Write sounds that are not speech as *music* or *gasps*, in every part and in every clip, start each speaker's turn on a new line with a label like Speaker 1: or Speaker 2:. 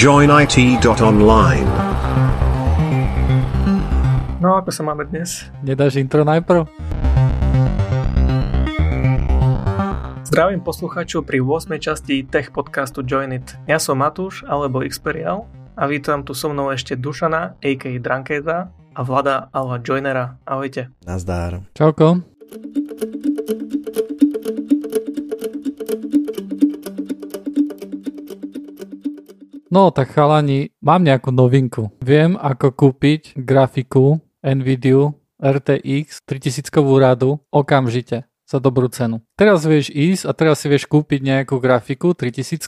Speaker 1: joinit.online.
Speaker 2: No, ako sa máme dnes?
Speaker 3: Nedáš intro najprv?
Speaker 2: Zdravím poslucháčov pri 8. časti Tech podcastu Join It. Ja som Matúš, alebo Xperial a vítam tu so mnou ešte Dušana, a.k.a. Drankeza a Vlada, alebo Joinera. Ahojte.
Speaker 4: Nazdár.
Speaker 3: Čauko. No tak chalani, mám nejakú novinku. Viem ako kúpiť grafiku NVIDIA RTX 3000 radu okamžite za dobrú cenu. Teraz vieš ísť a teraz si vieš kúpiť nejakú grafiku 3000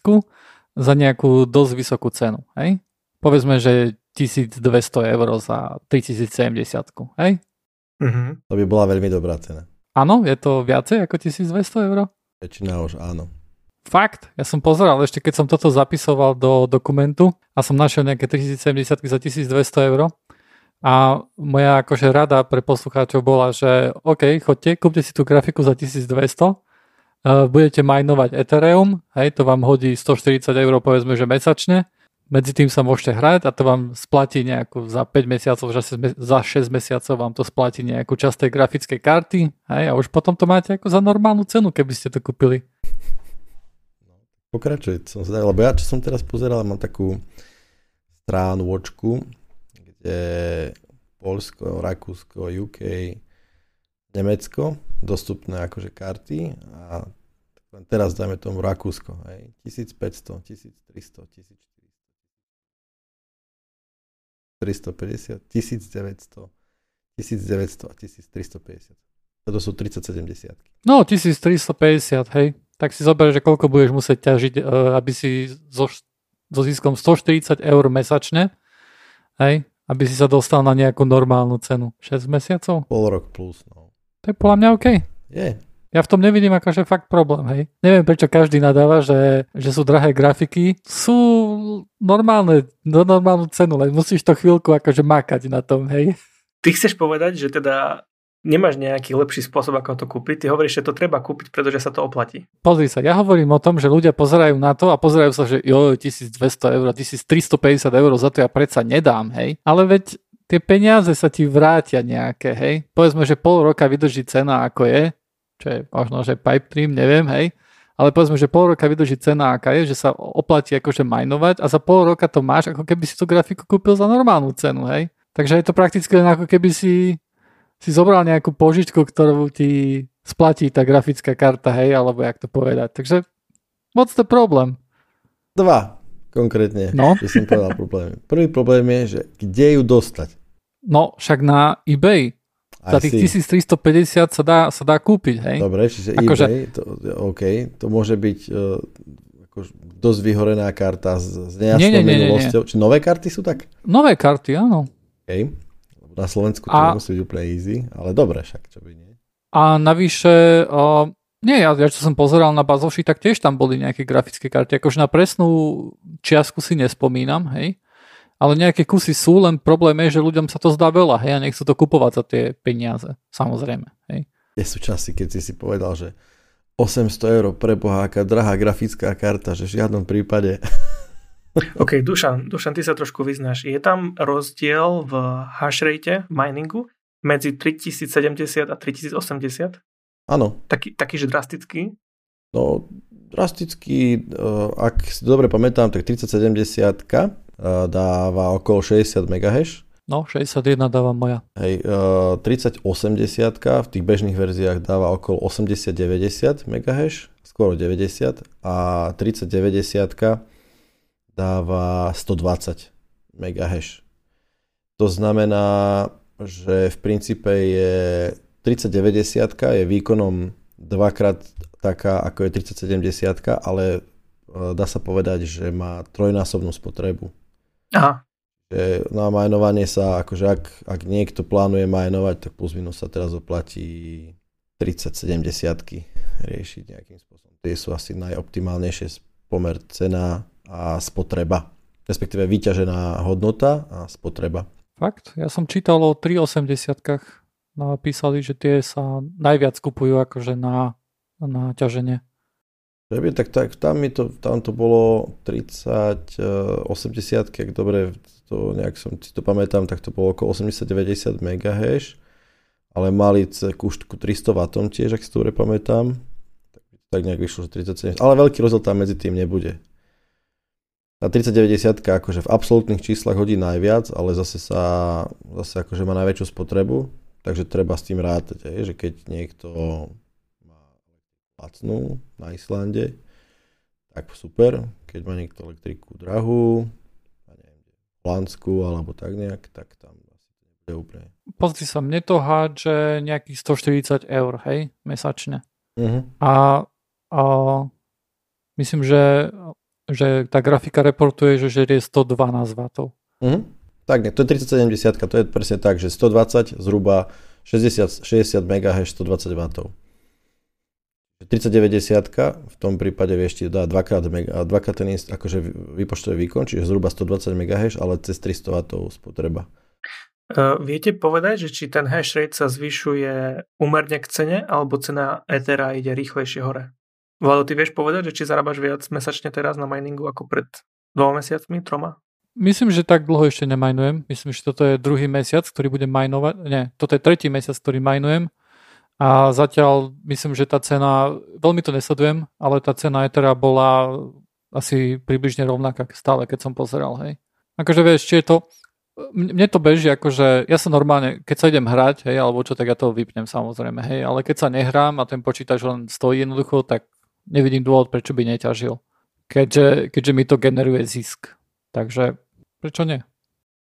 Speaker 3: za nejakú dosť vysokú cenu. Hej? Povedzme, že 1200 eur za 3070, hej?
Speaker 4: Mm-hmm. To by bola veľmi dobrá cena.
Speaker 3: Áno, je to viacej ako 1200 eur?
Speaker 4: Väčšina už áno.
Speaker 3: Fakt, ja som pozeral ešte keď som toto zapisoval do dokumentu a som našiel nejaké 3070 za 1200 eur a moja akože rada pre poslucháčov bola, že OK, chodte, kúpte si tú grafiku za 1200, uh, budete majnovať Ethereum, hej, to vám hodí 140 eur povedzme, že mesačne, medzi tým sa môžete hrať a to vám splatí nejakú za 5 mesiacov, za 6 mesiacov vám to splatí nejakú časť tej grafickej karty hej, a už potom to máte ako za normálnu cenu, keby ste to kúpili.
Speaker 4: Pokračuj, som zvedal, lebo ja čo som teraz pozeral, mám takú stránočku, kde Polsko, Rakúsko, UK, Nemecko, dostupné akože karty a teraz dajme tomu Rakúsko, hej, 1500, 1300, 1400, 350, 1900, 1900 a 1350. To sú 3070.
Speaker 3: No, 1350, hej tak si zober, že koľko budeš musieť ťažiť, e, aby si so, so ziskom 140 eur mesačne, hej, aby si sa dostal na nejakú normálnu cenu. 6 mesiacov?
Speaker 4: Pol rok plus, no.
Speaker 3: To je podľa mňa OK.
Speaker 4: Je.
Speaker 3: Ja v tom nevidím akože fakt problém, hej. Neviem, prečo každý nadáva, že, že sú drahé grafiky. Sú normálne, do normálnu cenu, len musíš to chvíľku akože makať na tom, hej.
Speaker 2: Ty chceš povedať, že teda nemáš nejaký lepší spôsob, ako to kúpiť. Ty hovoríš, že to treba kúpiť, pretože sa to oplatí.
Speaker 3: Pozri sa, ja hovorím o tom, že ľudia pozerajú na to a pozerajú sa, že jo, 1200 eur, 1350 eur, za to ja predsa nedám, hej. Ale veď tie peniaze sa ti vrátia nejaké, hej. Povedzme, že pol roka vydrží cena, ako je, čo je možno, že pipe dream, neviem, hej. Ale povedzme, že pol roka vydrží cena, aká je, že sa oplatí akože majnovať a za pol roka to máš, ako keby si tú grafiku kúpil za normálnu cenu, hej. Takže je to prakticky len ako keby si si zobral nejakú požičku, ktorú ti splatí tá grafická karta, hej, alebo jak to povedať. Takže what's the problem?
Speaker 4: Dva konkrétne, no? že som povedal problémy. Prvý problém je, že kde ju dostať?
Speaker 3: No, však na eBay. Za tých 1350 sa dá, sa dá kúpiť, hej?
Speaker 4: Dobre, čiže akože... eBay, to, OK, to môže byť uh, ako dosť vyhorená karta s, s nejasnou minulosťou. Či nové karty sú tak?
Speaker 3: Nové karty, áno.
Speaker 4: Okay. Na Slovensku to a... musí byť úplne easy, ale dobre však, čo by nie.
Speaker 3: A navyše, uh, nie, ja, ja čo som pozeral na Bazoši, tak tiež tam boli nejaké grafické karty. Akože na presnú čiastku si nespomínam, hej. Ale nejaké kusy sú, len problém je, že ľuďom sa to zdá veľa, hej, a nechcú to kupovať za tie peniaze, samozrejme, hej.
Speaker 4: Je sú časy, keď si si povedal, že 800 eur pre boha, aká drahá grafická karta, že v žiadnom prípade *laughs*
Speaker 2: OK, Dušan, Dušan, ty sa trošku vyznáš. Je tam rozdiel v hash rate, miningu, medzi 3070 a 3080?
Speaker 4: Áno.
Speaker 2: Taký, taký, že drastický?
Speaker 4: No, drasticky, eh, ak si dobre pamätám, tak 3070 eh, dáva okolo 60 MHz.
Speaker 3: No, 61 dáva moja.
Speaker 4: Hej, 3080 eh, v tých bežných verziách dáva okolo 80-90 MHz, skoro 90 a 3090 dáva 120 MHz. To znamená, že v princípe je 3090 je výkonom dvakrát taká, ako je 3070, ale e, dá sa povedať, že má trojnásobnú spotrebu.
Speaker 2: Aha.
Speaker 4: Že na majnovanie sa, akože ak, ak niekto plánuje majnovať, tak plus minus sa teraz oplatí 3070 riešiť nejakým spôsobom. Tie sú asi najoptimálnejšie pomer cena a spotreba. Respektíve vyťažená hodnota a spotreba.
Speaker 3: Fakt? Ja som čítal o 380 napísali, že tie sa najviac kupujú akože na, na ťaženie.
Speaker 4: Že tak, tak tam, mi to, tam to bolo 30, 80, ak dobre to nejak som si to pamätám, tak to bolo okolo 80-90 MHz, ale mali ku 300 W tiež, ak si to dobre pamätám. Tak, tak nejak vyšlo, že 37, ale veľký rozdiel tam medzi tým nebude. Tá 3090 akože v absolútnych číslach hodí najviac, ale zase sa zase akože má najväčšiu spotrebu, takže treba s tým rátať, že keď niekto lacnú na Islande, tak super. Keď má niekto elektriku drahú, Holandsku alebo tak nejak, tak tam nebude úplne.
Speaker 3: Pozri sa, mne to hádže nejakých 140 eur, hej, mesačne.
Speaker 4: Uh-huh.
Speaker 3: A, a myslím, že, že tá grafika reportuje, že žerie 112 W.
Speaker 4: Uh-huh. Tak nie, to je 3070, to je presne tak, že 120 zhruba 60, 60 MHz 120 W. 3090 v tom prípade vieš ti dá dvakrát, mega, dvakrát ten akože výpočtový výkon, čiže zhruba 120 MHz, ale cez 300 W spotreba.
Speaker 2: Uh, viete povedať, že či ten hash rate sa zvyšuje umerne k cene, alebo cena Ethera ide rýchlejšie hore? Vlado, ty vieš povedať, že či zarábaš viac mesačne teraz na miningu ako pred dvoma mesiacmi, troma?
Speaker 3: Myslím, že tak dlho ešte nemajnujem. Myslím, že toto je druhý mesiac, ktorý budem majnovať. Nie, toto je tretí mesiac, ktorý majnujem a zatiaľ myslím, že tá cena, veľmi to nesledujem, ale tá cena Ethera bola asi približne rovnaká stále, keď som pozeral, hej. Akože vieš, či je to, mne to beží, akože ja sa normálne, keď sa idem hrať, hej, alebo čo, tak ja to vypnem samozrejme, hej, ale keď sa nehrám a ten počítač len stojí jednoducho, tak nevidím dôvod, prečo by neťažil. Keďže, keďže mi to generuje zisk. Takže prečo nie?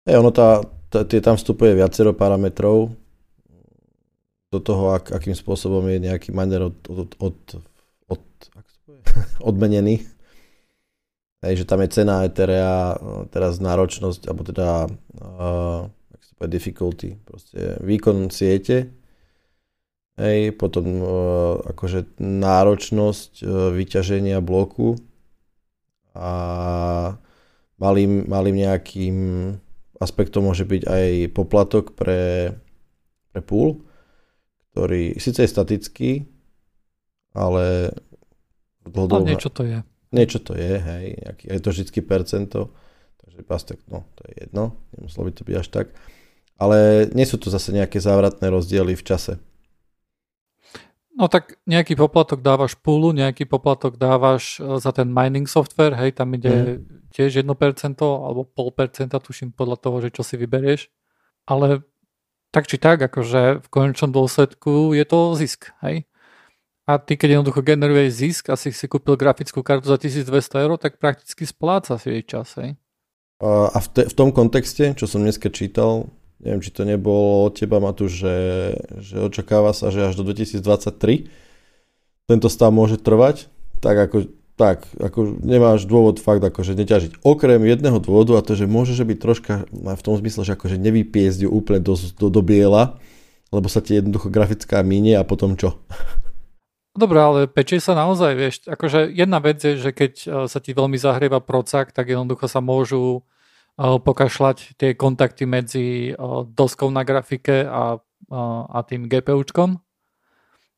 Speaker 4: Hej, ono tá, tá, tam vstupuje viacero parametrov, do toho, ak, akým spôsobom je nejaký miner od, od, od, od, *laughs* odmenený. Hej, že tam je cena Etherea, teraz náročnosť, alebo teda uh, ak sa povie, difficulty, proste výkon siete, hej, potom uh, akože náročnosť uh, vyťaženia bloku a malým, malým nejakým aspektom môže byť aj poplatok pre, pre pool, ktorý síce je statický, ale
Speaker 3: dlhodobo... Ale niečo to je.
Speaker 4: Niečo to je, hej, nejaký, je to vždy percento, takže pastek, no, to je jedno, nemuselo by to byť až tak. Ale nie sú to zase nejaké závratné rozdiely v čase.
Speaker 3: No tak nejaký poplatok dávaš púlu, nejaký poplatok dávaš e, za ten mining software, hej, tam ide mm. tiež 1% alebo 0,5%, tuším podľa toho, že čo si vyberieš. Ale tak či tak, akože v konečnom dôsledku je to zisk, hej? A ty, keď jednoducho generuješ zisk a si si kúpil grafickú kartu za 1200 eur, tak prakticky spláca si jej čas, hej?
Speaker 4: A v, te, v tom kontexte, čo som dneska čítal, neviem, či to nebolo od teba, Matúš, že, že očakáva sa, že až do 2023 tento stav môže trvať, tak ako tak, ako nemáš dôvod fakt akože neťažiť. Okrem jedného dôvodu a to, že môžeš byť troška v tom zmysle, že akože nevypiezť ju úplne do, do, do biela, lebo sa ti jednoducho grafická minie a potom čo?
Speaker 3: Dobre, ale pečie sa naozaj, vieš, akože jedna vec je, že keď e, sa ti veľmi zahrieva procak, tak jednoducho sa môžu e, pokašľať tie kontakty medzi doskou na grafike a, a tým GPUčkom.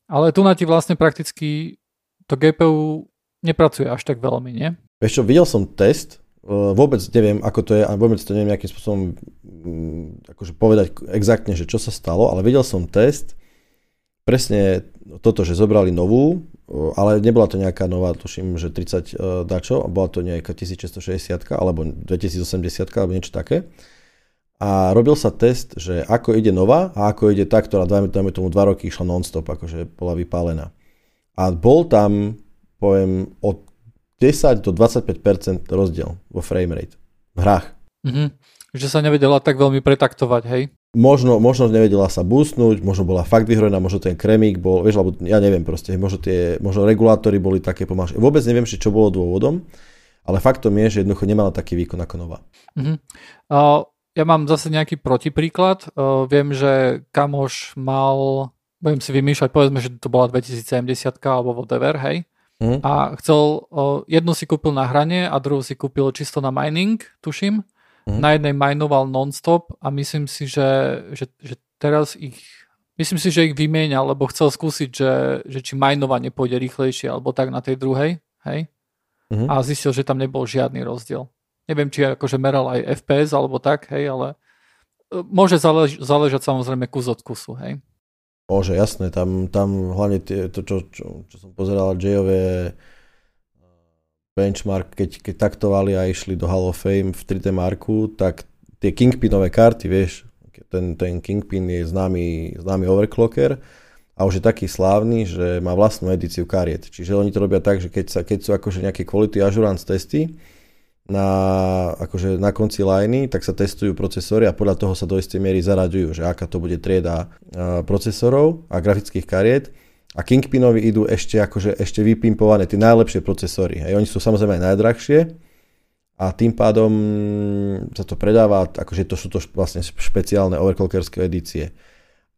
Speaker 3: Ale tu na ti vlastne prakticky to GPU nepracuje až tak veľmi, nie?
Speaker 4: Vieš čo, videl som test, e, vôbec neviem, ako to je a vôbec to neviem nejakým spôsobom akože povedať exaktne, že čo sa stalo, ale videl som test, presne toto, že zobrali novú, ale nebola to nejaká nová, tuším, že 30 e, dačo, bola to nejaká 1660 alebo 2080 alebo niečo také. A robil sa test, že ako ide nová a ako ide tá, ktorá dajme, dajme tomu 2 roky išla non-stop, akože bola vypálená. A bol tam poviem, od 10 do 25% rozdiel vo frame v hrách.
Speaker 3: Mm-hmm. Že sa nevedela tak veľmi pretaktovať, hej?
Speaker 4: Možno, možno nevedela sa boostnúť, možno bola fakt vyhrojená, možno ten kremík bol, vieš, alebo ja neviem proste, možno, tie, možno regulátory boli také pomalšie. Vôbec neviem, či čo bolo dôvodom, ale faktom je, že jednoducho nemala taký výkon ako nová.
Speaker 3: Uh-huh. Uh, ja mám zase nejaký protipríklad. Uh, viem, že kamoš mal, budem si vymýšľať, povedzme, že to bola 2070 alebo whatever, hej. Mm. A chcel, o, jednu si kúpil na hranie a druhú si kúpil čisto na mining, tuším. Mm. Na jednej minoval non-stop a myslím si, že, že, že teraz ich Myslím si, že ich vymienia, lebo chcel skúsiť, že, že či majnovanie pôjde rýchlejšie alebo tak na tej druhej. hej, uh-huh. a zistil, že tam nebol žiadny rozdiel. Neviem, či akože meral aj FPS alebo tak, hej, ale e, môže zálež- záležať samozrejme kus od kusu, hej.
Speaker 4: Môže, jasné, tam, tam hlavne tie, to, čo, čo, čo som pozeral, Jayové benchmark, keď, keď taktovali a išli do Hall of Fame v 3D Marku, tak tie Kingpinové karty, vieš, ten, ten Kingpin je známy, známy overclocker a už je taký slávny, že má vlastnú edíciu kariet. Čiže oni to robia tak, že keď, sa, keď sú akože nejaké quality assurance testy, na, akože na konci liney, tak sa testujú procesory a podľa toho sa do istej miery zaraďujú, že aká to bude trieda procesorov a grafických kariet a Kingpinovi idú ešte, akože, ešte vypimpované tie najlepšie procesory. Hej. Oni sú samozrejme aj najdrahšie a tým pádom sa to predáva, akože to sú to vlastne špeciálne overclockerské edície.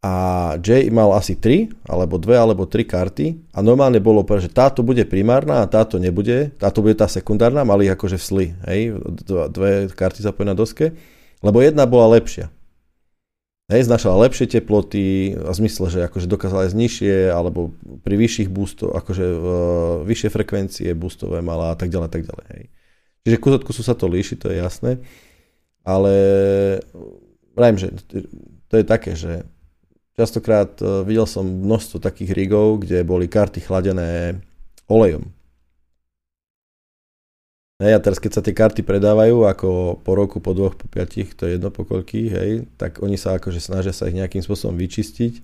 Speaker 4: A Jay mal asi 3, alebo 2, alebo 3 karty a normálne bolo, že táto bude primárna a táto nebude, táto bude tá sekundárna, mali ich akože v sli, hej, dve karty zapojené na doske, lebo jedna bola lepšia. Hej, znašala lepšie teploty, v zmysle, že akože dokázala ísť nižšie, alebo pri vyšších boostov, akože uh, vyššie frekvencie boostové mala a tak ďalej, tak ďalej. Hej. Čiže kus od kusu sa to líši, to je jasné, ale vrajím, že to je také, že častokrát uh, videl som množstvo takých rigov, kde boli karty chladené olejom. Hej, a teraz keď sa tie karty predávajú ako po roku, po dvoch, po piatich, to je jedno po koľkých, hej, tak oni sa akože snažia sa ich nejakým spôsobom vyčistiť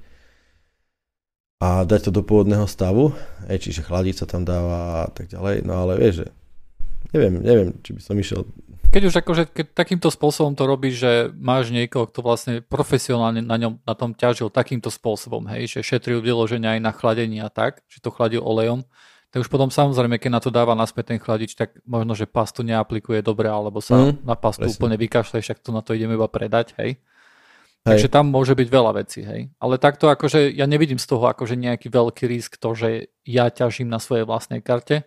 Speaker 4: a dať to do pôvodného stavu, hej, čiže chladiť sa tam dáva a tak ďalej, no ale vieš, že neviem, neviem, či by som išiel.
Speaker 3: Keď už akože keď takýmto spôsobom to robíš, že máš niekoho, kto vlastne profesionálne na, ňom, na tom ťažil takýmto spôsobom, hej, že šetril vyloženia aj na chladenie a tak, že to chladil olejom, tak už potom samozrejme, keď na to dáva naspäť ten chladič, tak možno, že pastu neaplikuje dobre, alebo sa mm, na pastu presne. úplne vykašle, však to na to ideme iba predať, hej. Hej. Takže tam môže byť veľa vecí, hej. Ale takto akože ja nevidím z toho akože nejaký veľký risk to, že ja ťažím na svojej vlastnej karte.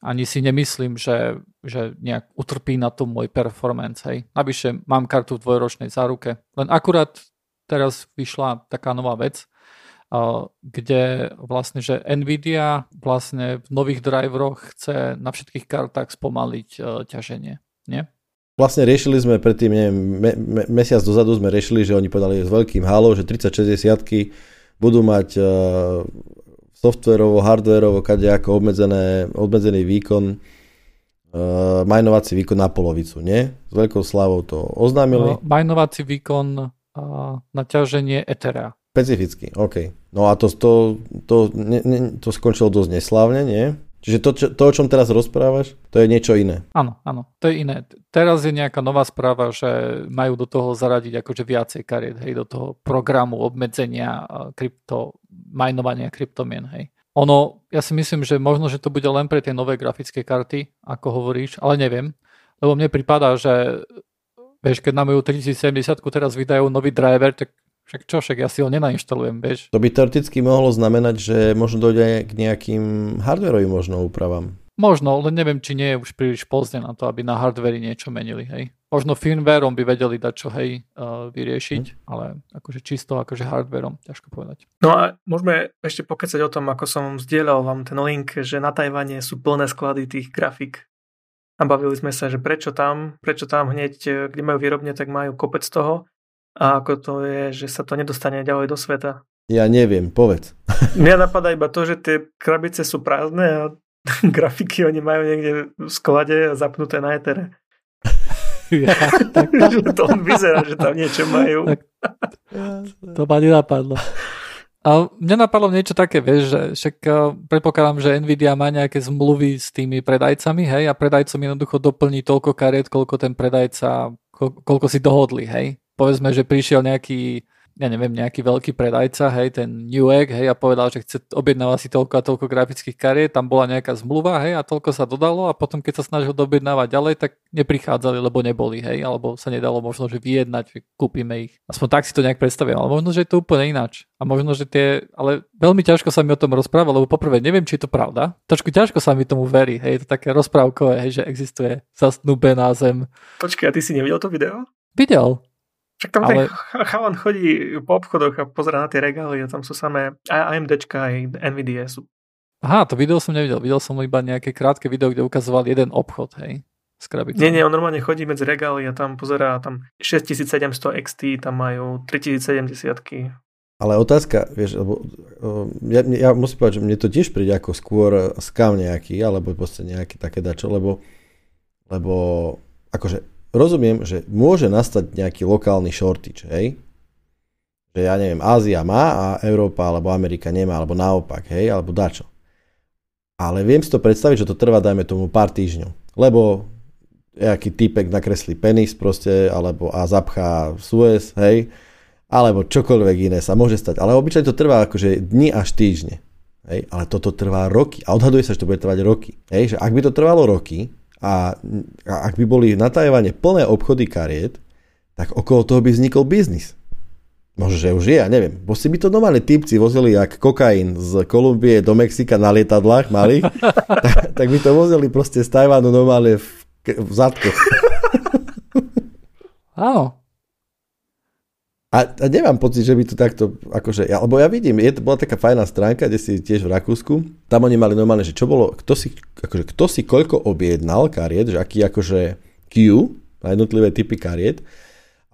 Speaker 3: Ani si nemyslím, že, že nejak utrpí na tom môj performance, hej. Navyše mám kartu v dvojročnej záruke. Len akurát teraz vyšla taká nová vec, kde vlastne, že Nvidia vlastne v nových driveroch chce na všetkých kartách spomaliť e, ťaženie, nie?
Speaker 4: Vlastne riešili sme predtým, neviem, me, me, mesiac dozadu sme riešili, že oni povedali s veľkým halo, že 3060 budú mať uh, softverovo, hardverovo, kadejako obmedzené, obmedzený výkon, uh, majnovací výkon na polovicu, nie? S veľkou slávou to oznámili.
Speaker 3: No, majnovací výkon uh, na ťaženie Ethera.
Speaker 4: Špecificky, OK. No a to, to, to, ne, ne, to skončilo dosť neslávne, nie? Čiže to, čo, to, o čom teraz rozprávaš, to je niečo iné.
Speaker 3: Áno, áno, to je iné. Teraz je nejaká nová správa, že majú do toho zaradiť akože viacej kariet, hej, do toho programu obmedzenia krypto, majnovania kryptomien, hej. Ono, ja si myslím, že možno, že to bude len pre tie nové grafické karty, ako hovoríš, ale neviem, lebo mne prípada, že vieš, keď na moju 3070 teraz vydajú nový driver, tak však čo, však ja si ho nenainštalujem, vieš.
Speaker 4: To by teoreticky mohlo znamenať, že možno dojde k nejakým hardwareovým možno úpravám.
Speaker 3: Možno, ale neviem, či nie je už príliš pozdne na to, aby na hardveri niečo menili, hej. Možno firmwareom by vedeli dať čo, hej, uh, vyriešiť, hm. ale akože čisto akože hardwareom, ťažko povedať.
Speaker 2: No a môžeme ešte pokecať o tom, ako som zdieľal vám ten link, že na Tajvane sú plné sklady tých grafik. A bavili sme sa, že prečo tam, prečo tam hneď, kde majú výrobne, tak majú kopec toho a ako to je, že sa to nedostane ďalej do sveta.
Speaker 4: Ja neviem, povedz. *laughs*
Speaker 2: Mňa napadá iba to, že tie krabice sú prázdne a *laughs* grafiky oni majú niekde v sklade zapnuté na etere. Ja, *laughs* tak, že to vyzerá, že tam niečo majú. Tak,
Speaker 3: to ma nenapadlo. A mňa napadlo niečo také, vieš, že však eh, predpokladám, že Nvidia má nejaké zmluvy s tými predajcami, hej, a predajcom jednoducho doplní toľko kariet, koľko ten predajca, koľko si dohodli, hej povedzme, že prišiel nejaký, ja neviem, nejaký veľký predajca, hej, ten Newegg, hej, a povedal, že chce objednávať si toľko a toľko grafických kariet, tam bola nejaká zmluva, hej, a toľko sa dodalo a potom, keď sa snažil dobjednávať ďalej, tak neprichádzali, lebo neboli, hej, alebo sa nedalo možno, že vyjednať, že kúpime ich. Aspoň tak si to nejak predstavujem, ale možno, že je to úplne ináč. A možno, že tie, ale veľmi ťažko sa mi o tom rozpráva, lebo poprvé neviem, či je to pravda. Trošku ťažko sa mi tomu verí, hej, je to také rozprávkové, hej, že existuje zasnúbená zem.
Speaker 2: Počkaj, a ty si nevidel to video?
Speaker 3: Videl,
Speaker 2: však tam ale... ten chalan chodí po obchodoch a pozera na tie regály a tam sú samé AMDčka aj NVIDIA sú
Speaker 3: Aha, to video som nevidel. Videl som iba nejaké krátke video, kde ukazoval jeden obchod, hej. S krabicou.
Speaker 2: Nie, nie, on normálne chodí medzi regály a tam pozerá, tam 6700 XT, tam majú 3070
Speaker 4: ale otázka, vieš, lebo, ja, ja musím povedať, že mne to tiež príde ako skôr skam nejaký, alebo proste nejaký také dačo, lebo, lebo akože rozumiem, že môže nastať nejaký lokálny shortage, hej? Že ja neviem, Ázia má a Európa alebo Amerika nemá, alebo naopak, hej, alebo dačo. Ale viem si to predstaviť, že to trvá, dajme tomu, pár týždňov. Lebo nejaký typek nakreslí penis proste, alebo a zapchá Suez, hej, alebo čokoľvek iné sa môže stať. Ale obyčajne to trvá akože dni až týždne. Hej? Ale toto trvá roky a odhaduje sa, že to bude trvať roky. Hej? Že ak by to trvalo roky a, a ak by boli na Tajvane plné obchody kariet, tak okolo toho by vznikol biznis. Možno, že už je, ja neviem. Bo si by to normálne typci vozili jak kokain z Kolumbie do Mexika na lietadlách malých, *laughs* tak, tak by to vozili proste z Tajvanu normálne v, v zadku.
Speaker 3: Áno,
Speaker 4: a, a nemám pocit, že by to takto, akože, ja, lebo ja vidím, je, bola taká fajná stránka, kde si tiež v Rakúsku, tam oni mali normálne, že čo bolo, kto si, akože, kto si koľko objednal kariet, že aký akože queue na jednotlivé typy kariet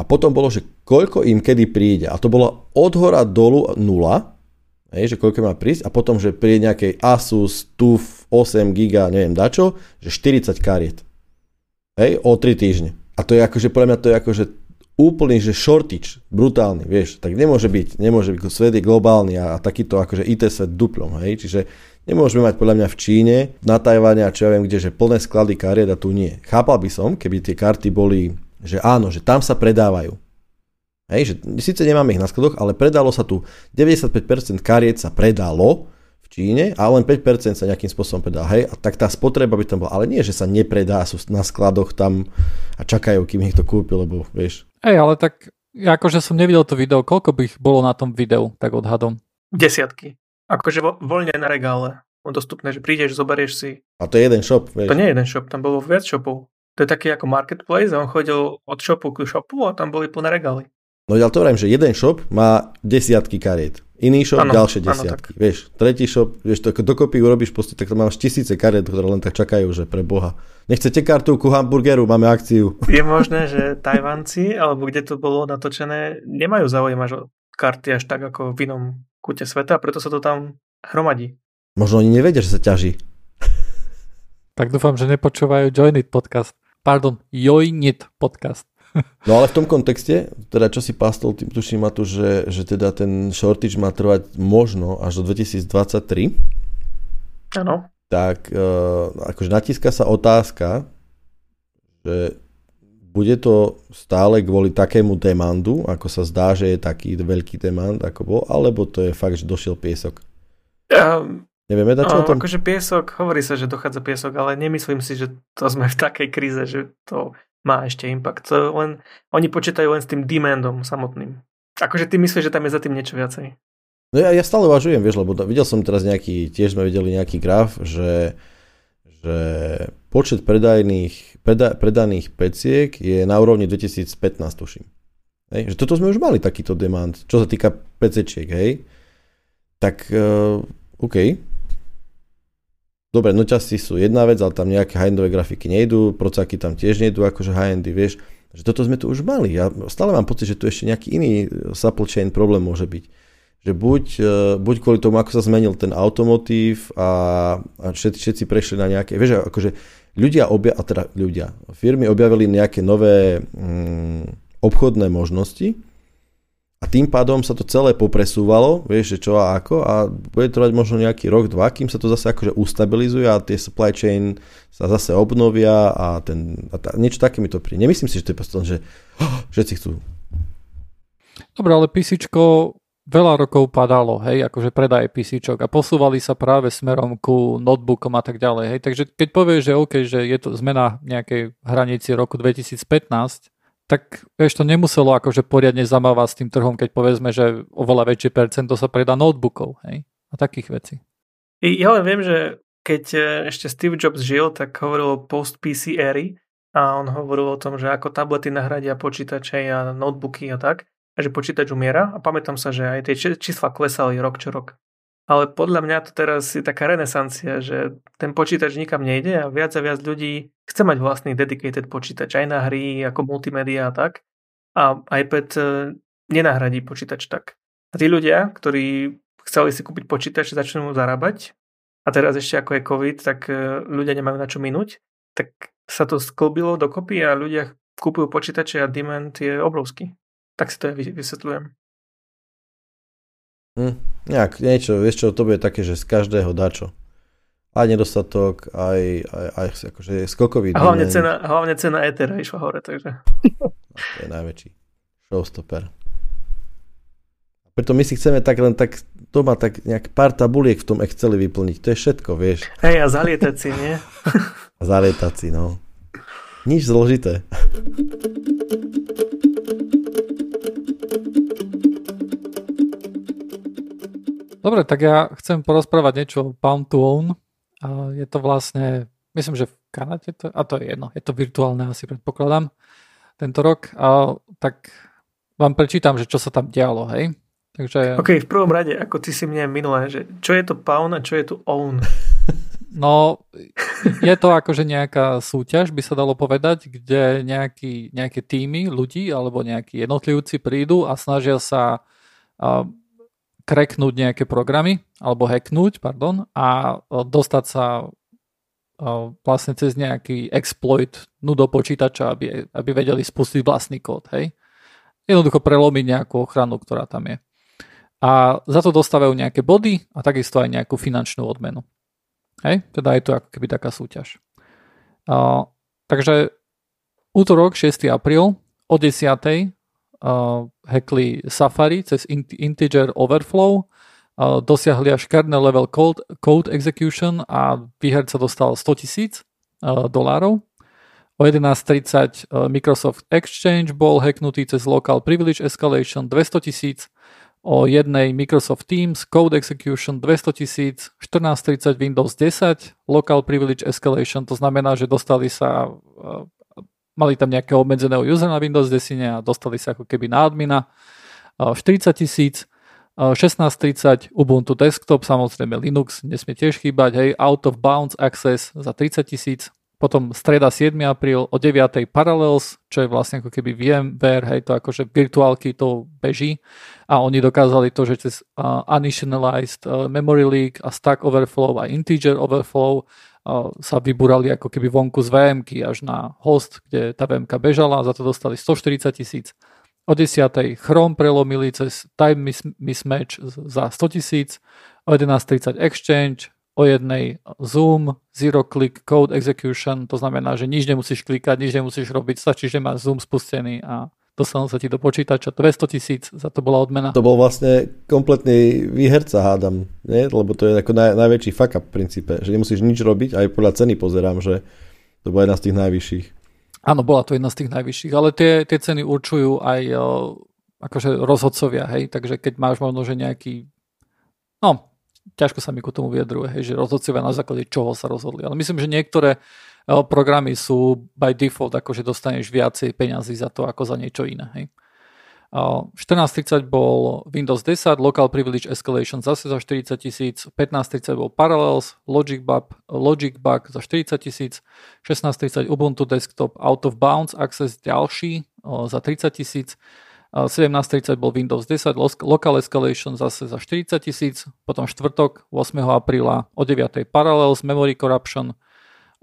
Speaker 4: a potom bolo, že koľko im kedy príde a to bolo od hora dolu nula, hej, že koľko má prísť a potom, že príde nejakej Asus, TUF, 8 giga, neviem dačo, že 40 kariet. Hej, o 3 týždne. A to je akože, podľa mňa to je akože úplný, že shortage, brutálny, vieš, tak nemôže byť, nemôže byť, svet je globálny a, a takýto akože IT svet duplom, hej, čiže nemôžeme mať podľa mňa v Číne, na Tajvane a čo ja viem kde, že plné sklady kariet a tu nie. Chápal by som, keby tie karty boli, že áno, že tam sa predávajú. Hej, že síce nemáme ich na skladoch, ale predalo sa tu 95% kariet sa predalo, v Číne a len 5% sa nejakým spôsobom predá. Hej, a tak tá spotreba by tam bola. Ale nie, že sa nepredá, sú na skladoch tam a čakajú, kým ich to kúpi, lebo vieš.
Speaker 3: Hej, ale tak akože som nevidel to video, koľko by ich bolo na tom videu, tak odhadom?
Speaker 2: Desiatky. Akože vo, voľne na regále. Dostupné, že prídeš, zoberieš si.
Speaker 4: A to je jeden shop, vieš.
Speaker 2: To nie je jeden shop, tam bolo viac shopov. To je taký ako marketplace a on chodil od shopu k shopu a tam boli plné regály.
Speaker 4: No ja to hovorím, že jeden shop má desiatky kariet. Iný shop, ano, ďalšie desiatky. Ano, vieš, tretí shop, vieš, to ako dokopy urobíš, proste, tak tam máš tisíce kariet, ktoré len tak čakajú, že pre Boha. Nechcete kartu ku hamburgeru, máme akciu. *laughs*
Speaker 2: Je možné, že Tajvanci, alebo kde to bolo natočené, nemajú záujem až karty až tak ako v inom kúte sveta, preto sa to tam hromadí.
Speaker 4: Možno oni nevedia, že sa ťaží.
Speaker 3: Tak dúfam, že nepočúvajú Joinit podcast. Pardon, Joinit podcast.
Speaker 4: No ale v tom kontexte, teda čo si pastol, tým tuším ma tu, že, že teda ten shortage má trvať možno až do 2023.
Speaker 2: Áno.
Speaker 4: Tak uh, akože natíska sa otázka, že bude to stále kvôli takému demandu, ako sa zdá, že je taký veľký demand, ako bol, alebo to je fakt, že došiel piesok?
Speaker 2: Um,
Speaker 4: Nevieme dať čo
Speaker 2: no, Akože piesok, hovorí sa, že dochádza piesok, ale nemyslím si, že to sme v takej kríze, že to má ešte impact. Len, oni počítajú len s tým demandom samotným. Akože ty myslíš, že tam je za tým niečo viacej?
Speaker 4: No ja, ja stále uvažujem, vieš, lebo videl som teraz nejaký, tiež sme videli nejaký graf, že, že počet predajných, preda, predaných peciek je na úrovni 2015, tuším. Hej, že toto sme už mali takýto demand, čo sa týka pecečiek, hej. Tak, uh, OK, Dobre, noťasy sú jedna vec, ale tam nejaké high-endové grafiky nejdú, procáky tam tiež nejdú, akože high-endy, vieš. Že toto sme tu už mali. Ja stále mám pocit, že tu ešte nejaký iný supply chain problém môže byť. Že buď, e, buď kvôli tomu, ako sa zmenil ten automotív a, a všetci, všetci prešli na nejaké, vieš, akože ľudia, obja, teda ľudia, firmy objavili nejaké nové mm, obchodné možnosti, a tým pádom sa to celé popresúvalo, vieš, že čo a ako a bude trvať možno nejaký rok, dva, kým sa to zase akože ustabilizuje a tie supply chain sa zase obnovia a, ten, a tá, niečo také mi to príde. Nemyslím si, že to je proste že oh, *gasps* všetci chcú.
Speaker 3: Dobre, ale písičko veľa rokov padalo, hej, akože predaje písičok a posúvali sa práve smerom ku notebookom a tak ďalej, hej. Takže keď povieš, že OK, že je to zmena nejakej hranici roku 2015, tak vieš, to nemuselo akože poriadne zamávať s tým trhom, keď povedzme, že oveľa väčšie percento sa predá notebookov, hej, a takých vecí.
Speaker 2: Ja len viem, že keď e, ešte Steve Jobs žil, tak hovoril o post-PC éry a on hovoril o tom, že ako tablety nahradia počítače a notebooky a tak, a že počítač umiera a pamätám sa, že aj tie čísla klesali rok čo rok. Ale podľa mňa to teraz je taká renesancia, že ten počítač nikam nejde a viac a viac ľudí chce mať vlastný dedicated počítač aj na hry, ako multimédia a tak. A iPad e, nenahradí počítač tak. A tí ľudia, ktorí chceli si kúpiť počítač, začnú zarábať a teraz ešte ako je COVID, tak e, ľudia nemajú na čo minúť, tak sa to sklbilo dokopy a ľudia kúpujú počítače a demand je obrovský. Tak si to aj vysvetľujem.
Speaker 4: Hm, nejak, niečo, vieš čo, to bude také, že z každého dačo. Aj nedostatok, aj, aj, aj akože skokový
Speaker 2: a hlavne cena, hlavne cena Ethera išla hore, takže...
Speaker 4: No, to je najväčší showstopper. Preto my si chceme tak len tak doma tak nejak pár tabuliek v tom Exceli vyplniť. To je všetko, vieš.
Speaker 2: Hej, a zalietať si, nie? *laughs*
Speaker 4: a zalietať si, no. Nič zložité.
Speaker 3: Dobre, tak ja chcem porozprávať niečo o Pound to Own. A je to vlastne, myslím, že v Kanade, to, a to je jedno, je to virtuálne asi predpokladám tento rok. A, tak vám prečítam, že čo sa tam dialo, hej.
Speaker 2: Takže... OK, v prvom rade, ako ty si mne minulé, že čo je to Pound a čo je tu Own? *laughs*
Speaker 3: No, je to akože nejaká súťaž, by sa dalo povedať, kde nejaký, nejaké týmy ľudí alebo nejakí jednotlivci prídu a snažia sa uh, kreknúť nejaké programy, alebo hacknúť, pardon, a dostať sa vlastne cez nejaký exploit no do počítača, aby, aby vedeli spustiť vlastný kód, hej. Jednoducho prelomiť nejakú ochranu, ktorá tam je. A za to dostávajú nejaké body a takisto aj nejakú finančnú odmenu. Hej, teda je to ako keby taká súťaž. Uh, takže útorok 6. apríl o 10 uh, hackli Safari cez integer overflow, uh, dosiahli až kernel level code, code execution a výherca dostal 100 tisíc uh, dolárov. O 11.30 uh, Microsoft Exchange bol hacknutý cez local privilege escalation 200 tisíc, o jednej Microsoft Teams, Code Execution 200 tisíc, 14.30 Windows 10, Local Privilege Escalation, to znamená, že dostali sa mali tam nejakého obmedzeného usera na Windows 10 a dostali sa ako keby na admina. 40 tisíc, 1630 Ubuntu Desktop, samozrejme Linux, nesmie tiež chýbať, hej, Out of Bounds Access za 30 tisíc, potom streda 7. apríl o 9. Parallels, čo je vlastne ako keby VMware, hej, to akože virtuálky to beží a oni dokázali to, že cez uh, uninitialized uh, memory leak a stack overflow a integer overflow sa vybúrali ako keby vonku z vm až na host, kde tá vm bežala a za to dostali 140 tisíc. O 10. Chrome prelomili cez time mismatch za 100 tisíc, o 11.30 Exchange, o jednej Zoom, Zero Click Code Execution, to znamená, že nič nemusíš klikať, nič nemusíš robiť, stačí, že máš Zoom spustený a dostanú sa ti do počítača 200 tisíc, za to bola odmena.
Speaker 4: To bol vlastne kompletný výherca, hádam, nie? lebo to je ako naj, najväčší fuck up v princípe, že nemusíš nič robiť, aj podľa ceny pozerám, že to bola jedna z tých najvyšších.
Speaker 3: Áno, bola to jedna z tých najvyšších, ale tie, tie ceny určujú aj o, akože rozhodcovia, hej, takže keď máš možno, že nejaký, no, ťažko sa mi ku tomu vyjadruje, hej, že rozhodcovia na základe čoho sa rozhodli, ale myslím, že niektoré programy sú by default, akože dostaneš viacej peňazí za to, ako za niečo iné. Hej. 14.30 bol Windows 10, Local Privilege Escalation zase za 40 tisíc, 15.30 bol Parallels, Logic Bug, Logic Bug za 40 tisíc, 16.30 Ubuntu Desktop Out of Bounds Access ďalší za 30 tisíc, 17.30 bol Windows 10, Local Escalation zase za 40 tisíc, potom štvrtok 8. apríla o 9. Parallels Memory Corruption,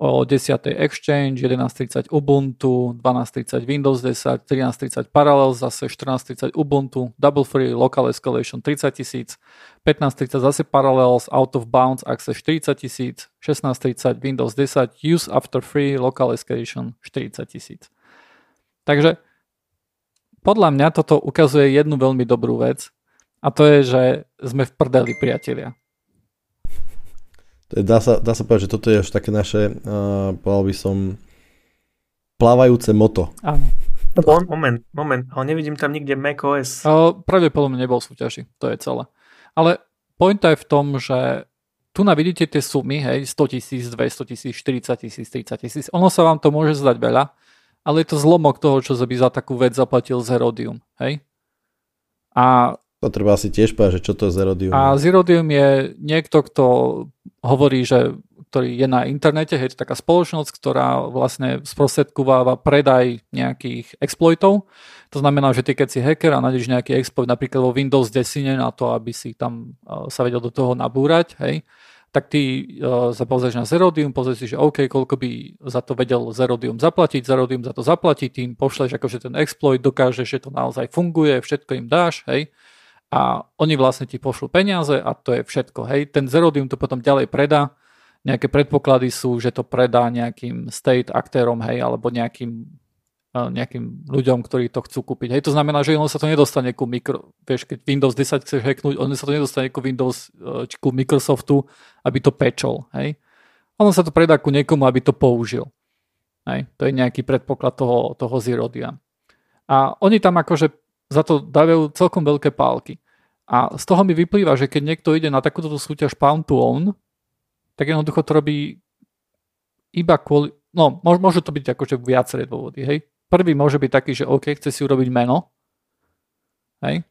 Speaker 3: o 10. Exchange, 11.30 Ubuntu, 12.30 Windows 10, 13.30 Parallels, zase 14.30 Ubuntu, Double Free, Local Escalation 30 tisíc, 15.30 zase Parallels, Out of Bounds, Access 40 tisíc, 16.30 Windows 10, Use After Free, Local Escalation 40 tisíc. Takže podľa mňa toto ukazuje jednu veľmi dobrú vec a to je, že sme v prdeli priatelia
Speaker 4: dá sa, dá sa povedať, že toto je už také naše, uh, povedal by som, plávajúce moto.
Speaker 3: Áno.
Speaker 2: Moment, moment, ale nevidím tam nikde macOS.
Speaker 3: Uh, pravdepodobne nebol súťaži, to je celé. Ale pointa je v tom, že tu na vidíte tie sumy, hej, 100 tisíc, 200 tisíc, 40 tisíc, 30 tisíc. Ono sa vám to môže zdať veľa, ale je to zlomok toho, čo by za takú vec zaplatil z Herodium, hej. A
Speaker 4: To treba asi tiež povedať, že čo to je Zerodium.
Speaker 3: A Zerodium je niekto, kto hovorí, že ktorý je na internete, je to taká spoločnosť, ktorá vlastne sprostredkováva predaj nejakých exploitov. To znamená, že ty keď si hacker a nájdeš nejaký exploit napríklad vo Windows 10 na to, aby si tam uh, sa vedel do toho nabúrať, hej, tak ty uh, sa pozrieš na Zerodium, pozrieš si, že OK, koľko by za to vedel Zerodium zaplatiť, Zerodium za to zaplatí, tým pošleš akože ten exploit, dokážeš, že to naozaj funguje, všetko im dáš, hej, a oni vlastne ti pošlú peniaze a to je všetko, hej. Ten Zerodium to potom ďalej predá nejaké predpoklady sú, že to predá nejakým state aktérom, hej, alebo nejakým, e, nejakým ľuďom, ktorí to chcú kúpiť. Hej, to znamená, že ono sa to nedostane ku mikro, vieš, keď Windows 10 chceš hacknúť, ono sa to nedostane ku Windows, e, či ku Microsoftu, aby to pečol, hej. Ono sa to predá ku niekomu, aby to použil. Hej, to je nejaký predpoklad toho, toho Zerodia. A oni tam akože za to dávajú celkom veľké pálky. A z toho mi vyplýva, že keď niekto ide na takúto súťaž Pound to Own, tak jednoducho to robí iba kvôli, no môžu to byť akože viaceré dôvody, hej. Prvý môže byť taký, že OK, chce si urobiť meno, hej.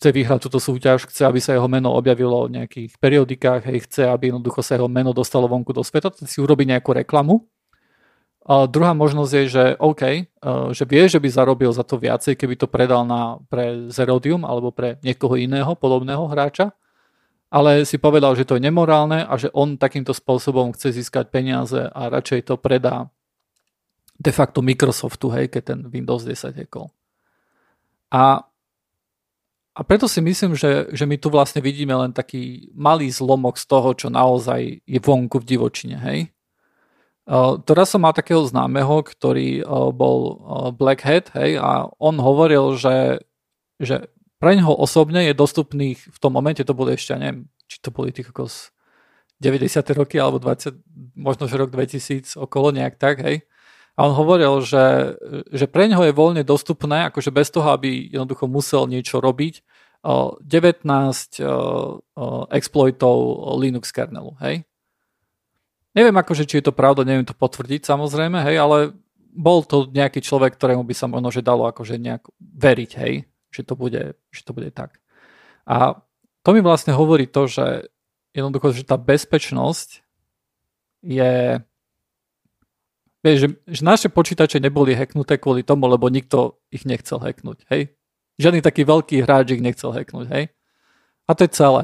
Speaker 3: Chce vyhrať túto súťaž, chce, aby sa jeho meno objavilo v nejakých periodikách, hej, chce, aby jednoducho sa jeho meno dostalo vonku do sveta, chce si urobiť nejakú reklamu. A druhá možnosť je, že OK, uh, že vie, že by zarobil za to viacej, keby to predal na, pre Zerodium alebo pre niekoho iného podobného hráča ale si povedal, že to je nemorálne a že on takýmto spôsobom chce získať peniaze a radšej to predá de facto Microsoftu, hej, keď ten Windows 10 hackol. A, a preto si myslím, že, že my tu vlastne vidíme len taký malý zlomok z toho, čo naozaj je vonku v divočine, hej. Teraz som mal takého známeho, ktorý bol Black Hat, hej, a on hovoril, že, že pre ňoho osobne je dostupných, v tom momente to bolo ešte, neviem, či to boli tých okolo 90. roky alebo 20, možno že rok 2000 okolo nejak tak, hej. A on hovoril, že, že pre ňoho je voľne dostupné, akože bez toho, aby jednoducho musel niečo robiť, 19 exploitov Linux kernelu, hej. Neviem akože, či je to pravda, neviem to potvrdiť samozrejme, hej, ale bol to nejaký človek, ktorému by sa možno že dalo akože nejak veriť, hej že to bude, že to bude tak. A to mi vlastne hovorí to, že jednoducho, že tá bezpečnosť je vieš, že, že naše počítače neboli hacknuté kvôli tomu, lebo nikto ich nechcel hacknúť, hej? Žiadny taký veľký hráč ich nechcel hacknúť, hej? A to je celé.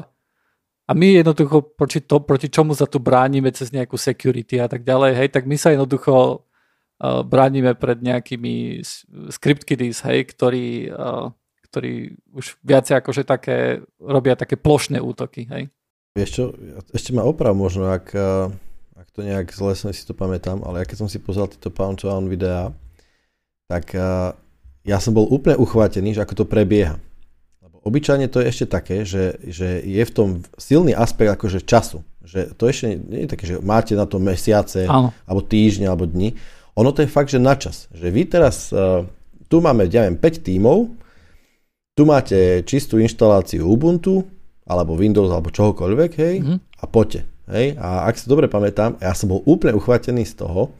Speaker 3: A my jednoducho proti, to, proti čomu sa tu bránime cez nejakú security a tak ďalej, hej, tak my sa jednoducho uh, bránime pred nejakými script kiddies, hej, ktorí uh, ktorí už viacej akože také, robia také plošné útoky, hej?
Speaker 4: Vieš čo, ešte ma oprav možno, ak, eh, ak to nejak zle si to pamätám, ale ja keď som si pozrel tieto Pound to videá, tak uh, ja som bol úplne uchvátený, že ako to prebieha. Obyčajne to je ešte také, že, že je v tom silný aspekt akože času. Že to ešte nie je také, že máte na to mesiace, Áno. alebo týždne, alebo dni. Ono to je fakt, že na čas. Že vy teraz, uh, tu máme, ja neviem, 5 tímov, tu máte čistú inštaláciu Ubuntu, alebo Windows, alebo čohokoľvek, hej, mm-hmm. a poďte. Hej, a ak si dobre pamätám, ja som bol úplne uchvatený z toho,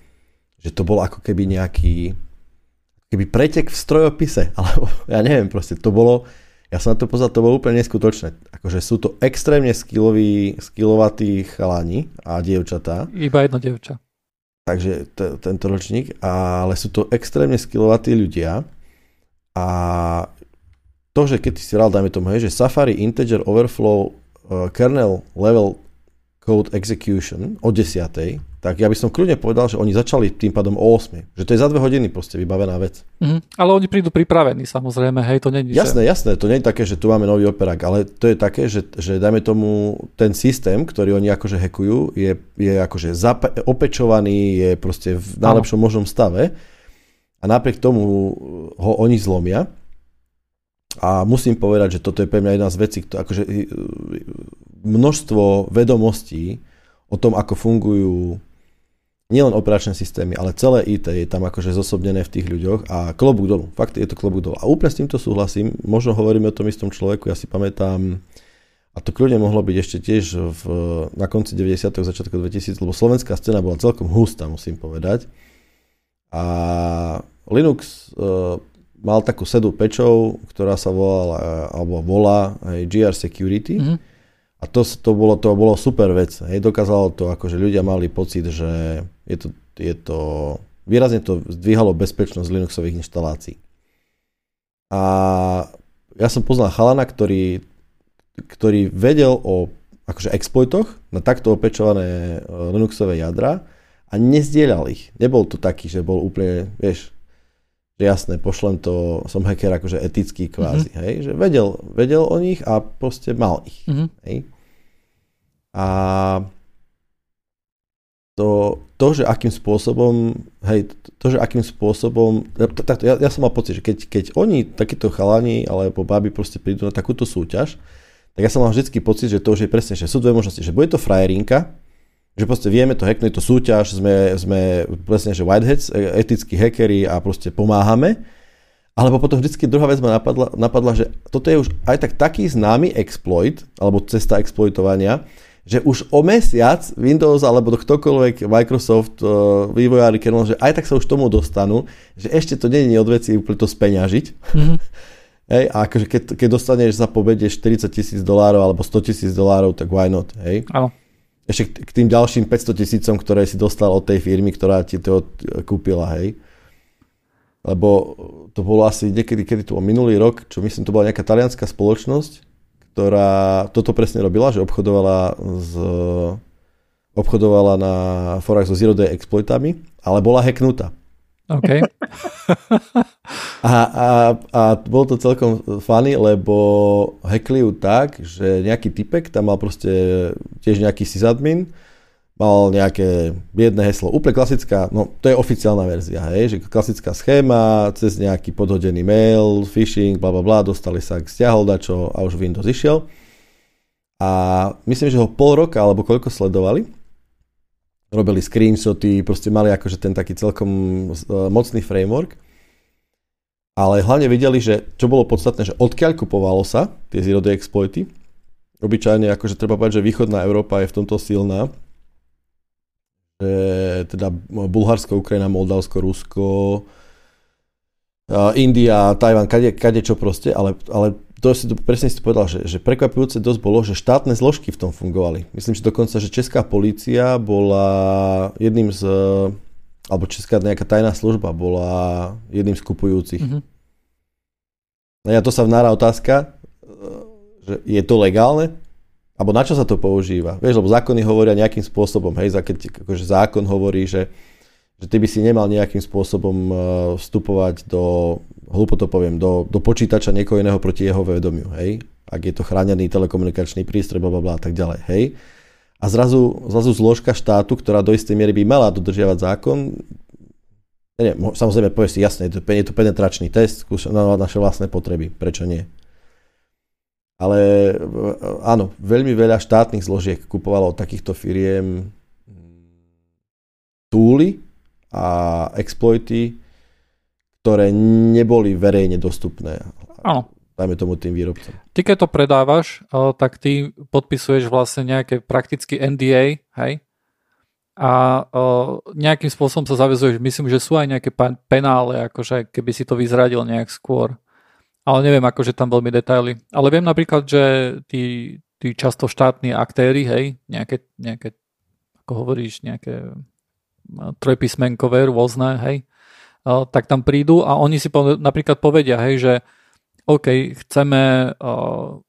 Speaker 4: že to bol ako keby nejaký keby pretek v strojopise, *laughs* alebo ja neviem, proste to bolo, ja som na to pozrel, to bolo úplne neskutočné. Akože sú to extrémne skilloví, skillovatí chalani a dievčatá.
Speaker 3: Iba jedno dievča.
Speaker 4: Takže t- tento ročník, ale sú to extrémne skillovatí ľudia a to, že keď si hral, dajme tomu, hej, že Safari Integer Overflow uh, kernel level code execution o 10, tak ja by som kľudne povedal, že oni začali tým pádom o 8. Že to je za dve hodiny proste vybavená vec.
Speaker 3: Mm-hmm. Ale oni prídu pripravení samozrejme, hej, to není.
Speaker 4: Jasné, že... jasné, to nie je také, že tu máme nový operák, ale to je také, že, že dajme tomu ten systém, ktorý oni akože hackujú, je, je akože zape- opečovaný, je proste v najlepšom možnom stave a napriek tomu ho oni zlomia a musím povedať, že toto je pre mňa jedna z vecí, to, akože množstvo vedomostí o tom, ako fungujú nielen operačné systémy, ale celé IT je tam akože zosobnené v tých ľuďoch a klobúk dolu. Fakt je to klobúk dolu. A úplne s týmto súhlasím. Možno hovoríme o tom istom človeku. Ja si pamätám, a to kľudne mohlo byť ešte tiež v, na konci 90. začiatku 2000, lebo slovenská scéna bola celkom hustá, musím povedať. A Linux uh, mal takú sedu pečov, ktorá sa volala, alebo volá aj GR Security. Mm-hmm. A to, to, bolo, to bolo super vec. Hej, dokázalo to, akože ľudia mali pocit, že je to, je to výrazne to zdvíhalo bezpečnosť Linuxových inštalácií. A ja som poznal chalana, ktorý, ktorý vedel o akože exploitoch na takto opečované e, Linuxové jadra a nezdieľal ich. Nebol to taký, že bol úplne, vieš, že jasné, pošlem to, som hacker akože etický kvázi, mm-hmm. hej, že vedel, vedel o nich a proste mal ich, mm-hmm. hej. A to, to, že akým spôsobom, hej, to, že akým spôsobom, takto, ja, ja som mal pocit, že keď, keď oni, takíto chalani alebo baby proste prídu na takúto súťaž, tak ja som mal vždycky pocit, že to už je presne, že sú dve možnosti, že bude to frajerinka, že proste vieme to hacknúť, to súťaž, sme, sme presne, že whiteheads, e, etickí hackery a proste pomáhame, alebo potom vždycky druhá vec ma napadla, napadla, že toto je už aj tak taký známy exploit, alebo cesta exploitovania, že už o mesiac Windows alebo ktokoľvek Microsoft uh, vývojári kernel, že aj tak sa už tomu dostanú, že ešte to nie je odveci úplne to speňažiť. Mm-hmm. *laughs* hej, a akože keď, keď dostaneš za pobede 40 tisíc dolárov alebo 100 tisíc dolárov, tak why not, hej?
Speaker 3: Áno.
Speaker 4: Ešte k tým ďalším 500 tisícom, ktoré si dostal od tej firmy, ktorá ti to kúpila, hej? Lebo to bolo asi niekedy, kedy to bol minulý rok, čo myslím, to bola nejaká talianská spoločnosť, ktorá toto presne robila, že obchodovala z obchodovala na forách so Zero Day exploitami, ale bola hacknutá.
Speaker 3: OK. *laughs*
Speaker 4: a, a, a bolo to celkom funny, lebo hackli ju tak, že nejaký typek tam mal proste tiež nejaký sysadmin, mal nejaké biedne heslo, úplne klasická, no to je oficiálna verzia, hej, že klasická schéma, cez nejaký podhodený mail, phishing, bla bla bla, dostali sa, stiahol dačo a už Windows išiel. A myslím, že ho pol roka alebo koľko sledovali, robili screenshoty, proste mali akože ten taký celkom uh, mocný framework. Ale hlavne videli, že čo bolo podstatné, že odkiaľ kupovalo sa tie zero exploity. Obyčajne akože treba povedať, že východná Európa je v tomto silná, teda Bulharsko, Ukrajina, Moldavsko, Rusko, India, Tajvan, kade, kade čo proste, ale, ale to si to, presne si to povedal, že, že prekvapujúce dosť bolo, že štátne zložky v tom fungovali. Myslím, že dokonca, že česká polícia bola jedným z, alebo česká nejaká tajná služba bola jedným z kupujúcich. Mm-hmm. A to sa vnára otázka, že je to legálne? Alebo na čo sa to používa. Vieš, lebo zákony hovoria nejakým spôsobom, hej, keď akože zákon hovorí, že, že ty by si nemal nejakým spôsobom uh, vstupovať do, hlúpo to poviem, do, do počítača niekoho iného proti jeho vedomiu, hej, ak je to chránený telekomunikačný prístroj, bla, bla, a tak ďalej, hej. A zrazu, zrazu zložka štátu, ktorá do istej miery by mala dodržiavať zákon, nie, samozrejme povieš si, jasne, je to, je to penetračný test, na naše vlastné potreby, prečo nie? Ale e, áno, veľmi veľa štátnych zložiek kupovalo od takýchto firiem túly a exploity, ktoré neboli verejne dostupné.
Speaker 3: Áno.
Speaker 4: Dajme tomu tým výrobcom.
Speaker 3: Ty keď to predávaš, e, tak ty podpisuješ vlastne nejaké prakticky NDA, hej? A e, nejakým spôsobom sa zavezuješ, myslím, že sú aj nejaké penále, akože keby si to vyzradil nejak skôr ale neviem akože tam veľmi detaily. Ale viem napríklad, že tí, tí často štátni aktéry, hej, nejaké, nejaké ako hovoríš, nejaké trojpísmenkové rôzne, hej, tak tam prídu a oni si po, napríklad povedia, hej, že OK, chceme, uh,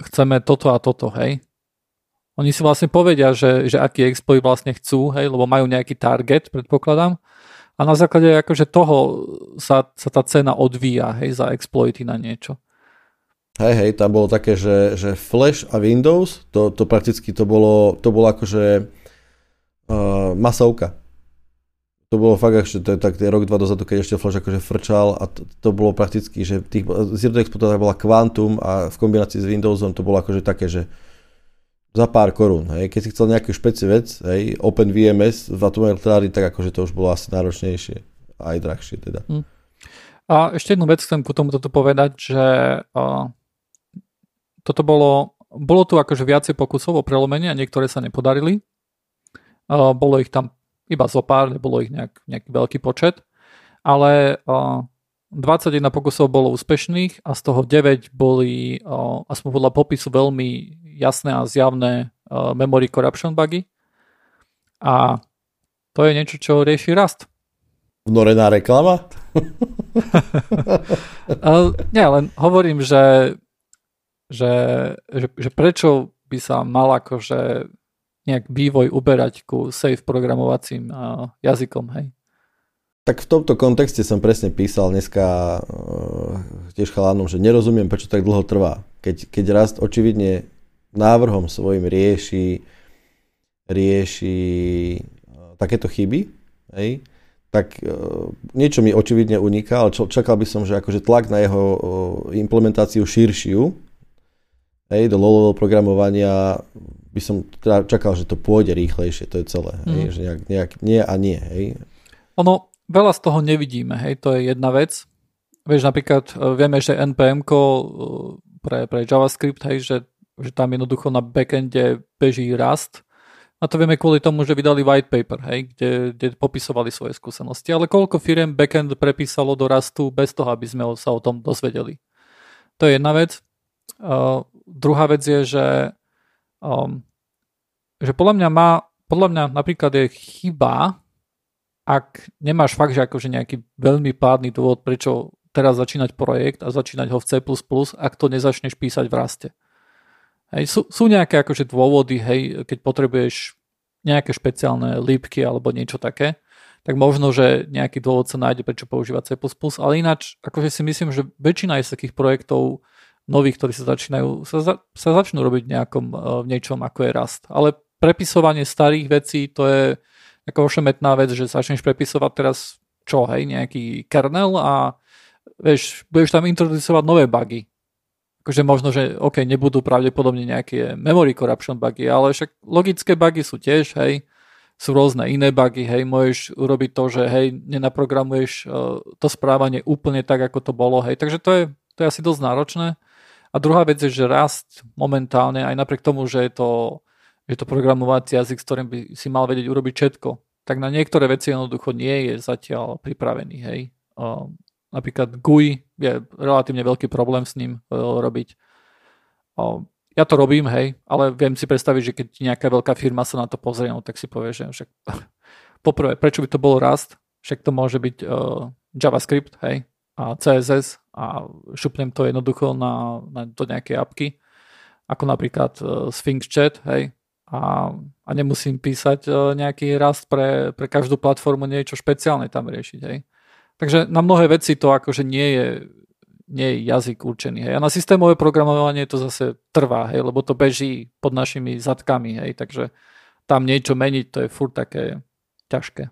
Speaker 3: chceme toto a toto, hej. Oni si vlastne povedia, že, že aký exploit vlastne chcú, hej, lebo majú nejaký target, predpokladám, a na základe akože toho sa, sa tá cena odvíja hej, za exploity na niečo.
Speaker 4: Hej, hej, tam bolo také, že, že Flash a Windows, to, to prakticky to bolo, to bolo akože uh, masovka. To bolo fakt, že to je tak rok, dva dozadu, keď ešte Flash akože frčal a to, to bolo prakticky, že tých Zero Exploiter bola Quantum a v kombinácii s Windowsom to bolo akože také, že za pár korún. Hej. Keď si chcel nejakú špeci vec, hej, Open VMS v atomovej tak akože to už bolo asi náročnejšie. Aj drahšie teda. Hmm.
Speaker 3: A ešte jednu vec chcem ku tomu toto povedať, že uh, toto bolo, bolo tu akože viacej pokusov o prelomenie a niektoré sa nepodarili. Uh, bolo ich tam iba zo pár, nebolo ich nejak, nejaký veľký počet. Ale uh, 21 pokusov bolo úspešných a z toho 9 boli, aspoň podľa popisu, veľmi jasné a zjavné memory corruption bugy. A to je niečo, čo rieši rast.
Speaker 4: Vnorená reklama? *laughs* *laughs*
Speaker 3: Nie, len hovorím, že, že, že, že prečo by sa mal akože nejak vývoj uberať ku safe programovacím jazykom, hej?
Speaker 4: Tak v tomto kontexte som presne písal dneska uh, tiež chalánom, že nerozumiem, prečo tak dlho trvá. Keď, keď rast očividne návrhom svojim rieši, rieši uh, takéto chyby, hej, tak uh, niečo mi očividne uniká, ale čakal by som, že akože tlak na jeho uh, implementáciu širšiu, hej, do low-level programovania by som teda čakal, že to pôjde rýchlejšie, to je celé. Mm. Hej, mhm. že nejak, nejak nie a nie. Hej.
Speaker 3: Ono, veľa z toho nevidíme, hej, to je jedna vec. Vieš, napríklad vieme, že npm pre, pre JavaScript, hej, že, že tam jednoducho na backende beží Rust. A to vieme kvôli tomu, že vydali white paper, hej, kde, kde popisovali svoje skúsenosti. Ale koľko firiem backend prepísalo do Rustu bez toho, aby sme sa o tom dozvedeli. To je jedna vec. Uh, druhá vec je, že, um, že podľa mňa má, podľa mňa napríklad je chyba, ak nemáš fakt, že akože nejaký veľmi pádny dôvod, prečo teraz začínať projekt a začínať ho v C++, ak to nezačneš písať v raste. Hej, sú, sú nejaké akože dôvody, hej, keď potrebuješ nejaké špeciálne lípky alebo niečo také, tak možno, že nejaký dôvod sa nájde, prečo používať C++, ale ináč, akože si myslím, že väčšina z takých projektov nových, ktorí sa začínajú, sa, za, sa začnú robiť nejakom, v niečom, ako je rast. Ale prepisovanie starých vecí, to je, ako ošemetná vec, že začneš prepisovať teraz čo, hej, nejaký kernel a vieš, budeš tam introducovať nové bugy. Akože možno, že OK, nebudú pravdepodobne nejaké memory corruption bugy, ale však logické bugy sú tiež, hej, sú rôzne iné bugy, hej, môžeš urobiť to, že hej, nenaprogramuješ uh, to správanie úplne tak, ako to bolo, hej, takže to je, to je asi dosť náročné. A druhá vec je, že rast momentálne, aj napriek tomu, že je to je to programovací jazyk, s ktorým by si mal vedieť urobiť všetko. Tak na niektoré veci jednoducho nie je zatiaľ pripravený. Hej. Uh, napríklad GUI je relatívne veľký problém s ním uh, robiť. Uh, ja to robím, hej, ale viem si predstaviť, že keď nejaká veľká firma sa na to pozrie, no, tak si povie, že však *laughs* poprvé, prečo by to bolo Rust? Však to môže byť uh, JavaScript, hej, a CSS a šupnem to jednoducho na, na do nejakej apky, ako napríklad uh, Sphinx Chat, hej, a, a nemusím písať e, nejaký rast pre, pre každú platformu niečo špeciálne tam riešiť. Hej. Takže na mnohé veci to akože nie je, nie je jazyk určený. Hej. A na systémové programovanie to zase trvá, hej, lebo to beží pod našimi zadkami. Hej. Takže tam niečo meniť, to je furt také ťažké.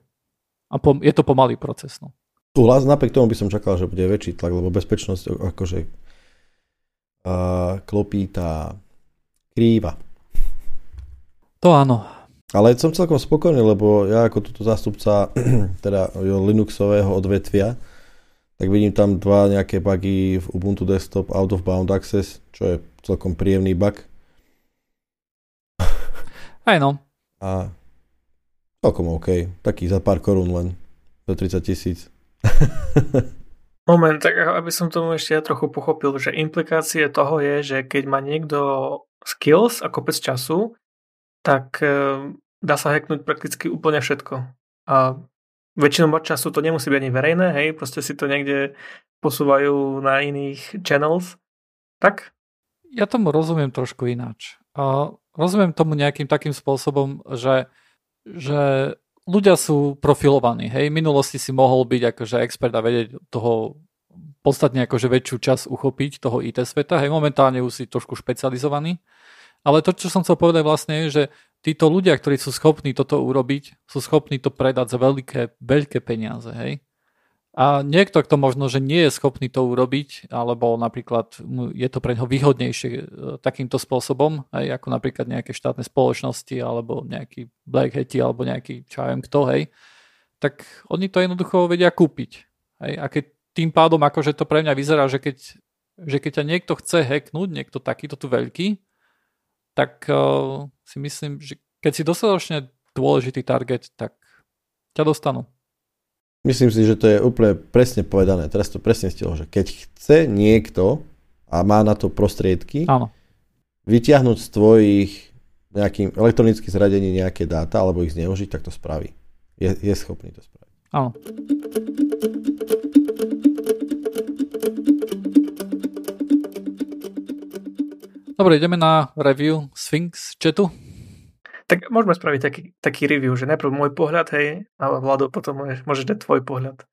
Speaker 3: A pom- je to pomalý proces. No.
Speaker 4: Súhlas, napriek tomu by som čakal, že bude väčší tlak, lebo bezpečnosť akože uh, klopí tá krýva
Speaker 3: to áno.
Speaker 4: Ale som celkom spokojný, lebo ja ako túto zástupca *clears throat* teda Linuxového odvetvia, tak vidím tam dva nejaké bugy v Ubuntu Desktop Out of Bound Access, čo je celkom príjemný bug. *laughs*
Speaker 3: Aj no.
Speaker 4: A celkom OK. Taký za pár korún len. Za 30 tisíc. *laughs*
Speaker 2: Moment, tak aby som tomu ešte ja trochu pochopil, že implikácie toho je, že keď má niekto skills a kopec času, tak eh, dá sa hacknúť prakticky úplne všetko. A väčšinou času to nemusí byť ani verejné, hej, proste si to niekde posúvajú na iných channels. Tak?
Speaker 3: Ja tomu rozumiem trošku ináč. A rozumiem tomu nejakým takým spôsobom, že, že ľudia sú profilovaní. Hej, minulosti si mohol byť akože expert a vedieť toho podstatne akože väčšiu časť uchopiť toho IT sveta. Hej, momentálne už si trošku špecializovaný. Ale to, čo som chcel povedať vlastne je, že títo ľudia, ktorí sú schopní toto urobiť, sú schopní to predať za veľké, veľké peniaze, hej. A niekto, kto možno, že nie je schopný to urobiť, alebo napríklad je to pre neho výhodnejšie e, takýmto spôsobom, aj ako napríklad nejaké štátne spoločnosti, alebo nejaký Black Hati, alebo nejaký, čo viem kto, hej, tak oni to jednoducho vedia kúpiť. Hej. A keď tým pádom, akože to pre mňa vyzerá, že keď, že keď ťa niekto chce hacknúť, niekto takýto tu veľký, tak uh, si myslím, že keď si dostatočne dôležitý target, tak ťa dostanú.
Speaker 4: Myslím si, že to je úplne presne povedané. Teraz to presne stilo, že keď chce niekto a má na to prostriedky,
Speaker 3: Áno.
Speaker 4: vyťahnuť z tvojich nejakým elektronických zradení nejaké dáta alebo ich zneužiť, tak to spraví. Je, je schopný to spraviť.
Speaker 3: Áno. Dobre, ideme na review Sphinx chatu.
Speaker 2: Tak môžeme spraviť taký, taký review, že najprv môj pohľad, hej, a Vlado potom môžeš, môžeš dať tvoj pohľad.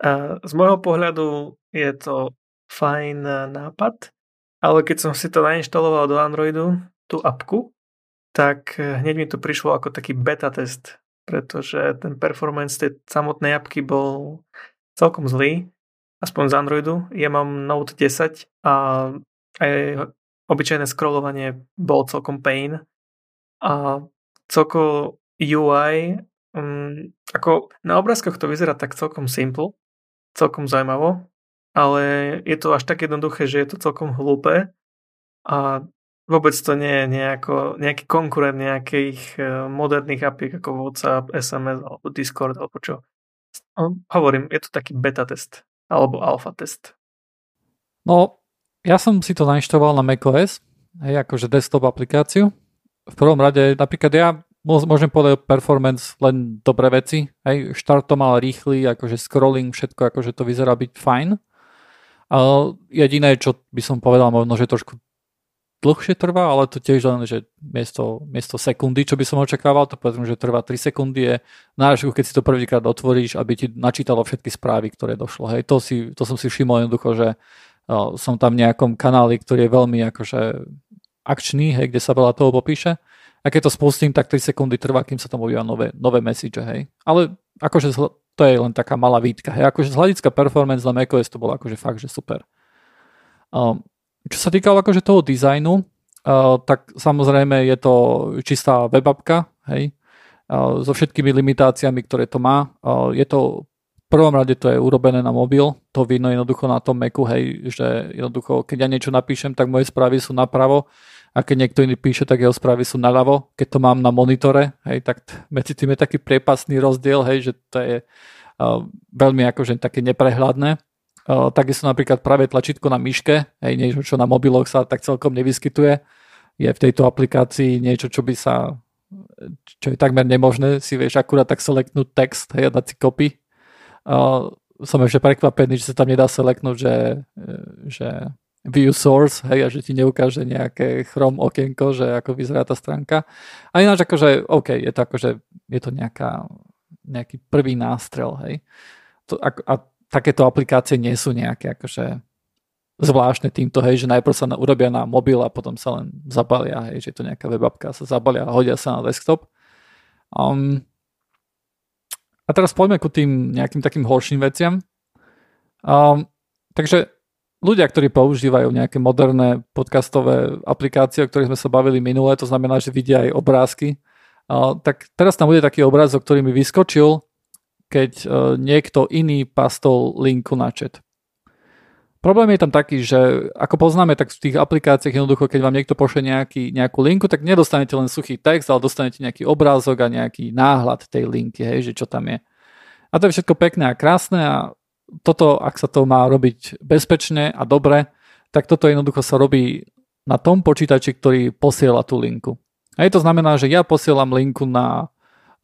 Speaker 2: A z môjho pohľadu je to fajn nápad, ale keď som si to nainštaloval do Androidu, tú apku, tak hneď mi to prišlo ako taký beta test, pretože ten performance tej samotnej apky bol celkom zlý, aspoň z Androidu. Ja mám Note 10 a aj obyčajné scrollovanie bol celkom pain a celko UI um, ako na obrázkoch to vyzerá tak celkom simple, celkom zaujímavo, ale je to až tak jednoduché, že je to celkom hlúpe a vôbec to nie je nejako, nejaký konkurent nejakých eh, moderných apiek ako WhatsApp, SMS alebo Discord alebo čo. Hovorím, je to taký beta test alebo alfa test.
Speaker 3: No, ja som si to nainštaloval na macOS, hej, akože desktop aplikáciu. V prvom rade, napríklad ja môžem povedať performance len dobré veci. Hej, štart to mal rýchly, akože scrolling, všetko, akože to vyzerá byť fajn. Uh, jediné, čo by som povedal, možno, že trošku dlhšie trvá, ale to tiež len, že miesto, miesto sekundy, čo by som očakával, to povedzme, že trvá 3 sekundy je na keď si to prvýkrát otvoríš, aby ti načítalo všetky správy, ktoré došlo. Hej, to, si, to som si všimol jednoducho, že som tam v nejakom kanáli, ktorý je veľmi akože akčný, hej, kde sa veľa toho popíše. A keď to spustím, tak 3 sekundy trvá, kým sa tam objavia nové, nové message, hej. Ale akože to je len taká malá výtka. Hej. Akože z hľadiska performance na macOS to bolo akože fakt, že super. Um, čo sa týkalo akože toho dizajnu, uh, tak samozrejme je to čistá webapka, hej, uh, so všetkými limitáciami, ktoré to má. Uh, je to prvom rade to je urobené na mobil, to vidno jednoducho na tom Macu, hej, že jednoducho, keď ja niečo napíšem, tak moje správy sú napravo a keď niekto iný píše, tak jeho správy sú naľavo. Keď to mám na monitore, hej, tak medzi tým je taký priepasný rozdiel, hej, že to je uh, veľmi akože také neprehľadné. Uh, takisto napríklad práve tlačítko na myške, hej, niečo, čo na mobiloch sa tak celkom nevyskytuje, je v tejto aplikácii niečo, čo by sa čo je takmer nemožné, si vieš akurát tak selektnúť text, hej, a dať si copy. Som ešte prekvapený, že sa tam nedá selektnúť, že, že view source, hej, a že ti neukáže nejaké chrom okienko, že ako vyzerá tá stránka. A ináč akože, OK, je to akože, je to nejaká, nejaký prvý nástrel, hej. To, a, a takéto aplikácie nie sú nejaké akože zvláštne týmto, hej, že najprv sa na, urobia na mobil a potom sa len zabalia, hej, že je to nejaká webapka, sa zabalia a hodia sa na desktop. Um, a teraz poďme ku tým nejakým takým horším veciam. Um, takže ľudia, ktorí používajú nejaké moderné podcastové aplikácie, o ktorých sme sa bavili minule, to znamená, že vidia aj obrázky, tak teraz tam bude taký obrázok, ktorý mi vyskočil, keď e, niekto iný pastol linku na chat. Problém je tam taký, že ako poznáme, tak v tých aplikáciách jednoducho, keď vám niekto pošle nejaký, nejakú linku, tak nedostanete len suchý text, ale dostanete nejaký obrázok a nejaký náhľad tej linky, hej, že čo tam je. A to je všetko pekné a krásne a toto, ak sa to má robiť bezpečne a dobre, tak toto jednoducho sa robí na tom počítači, ktorý posiela tú linku. Hej, to znamená, že ja posielam linku na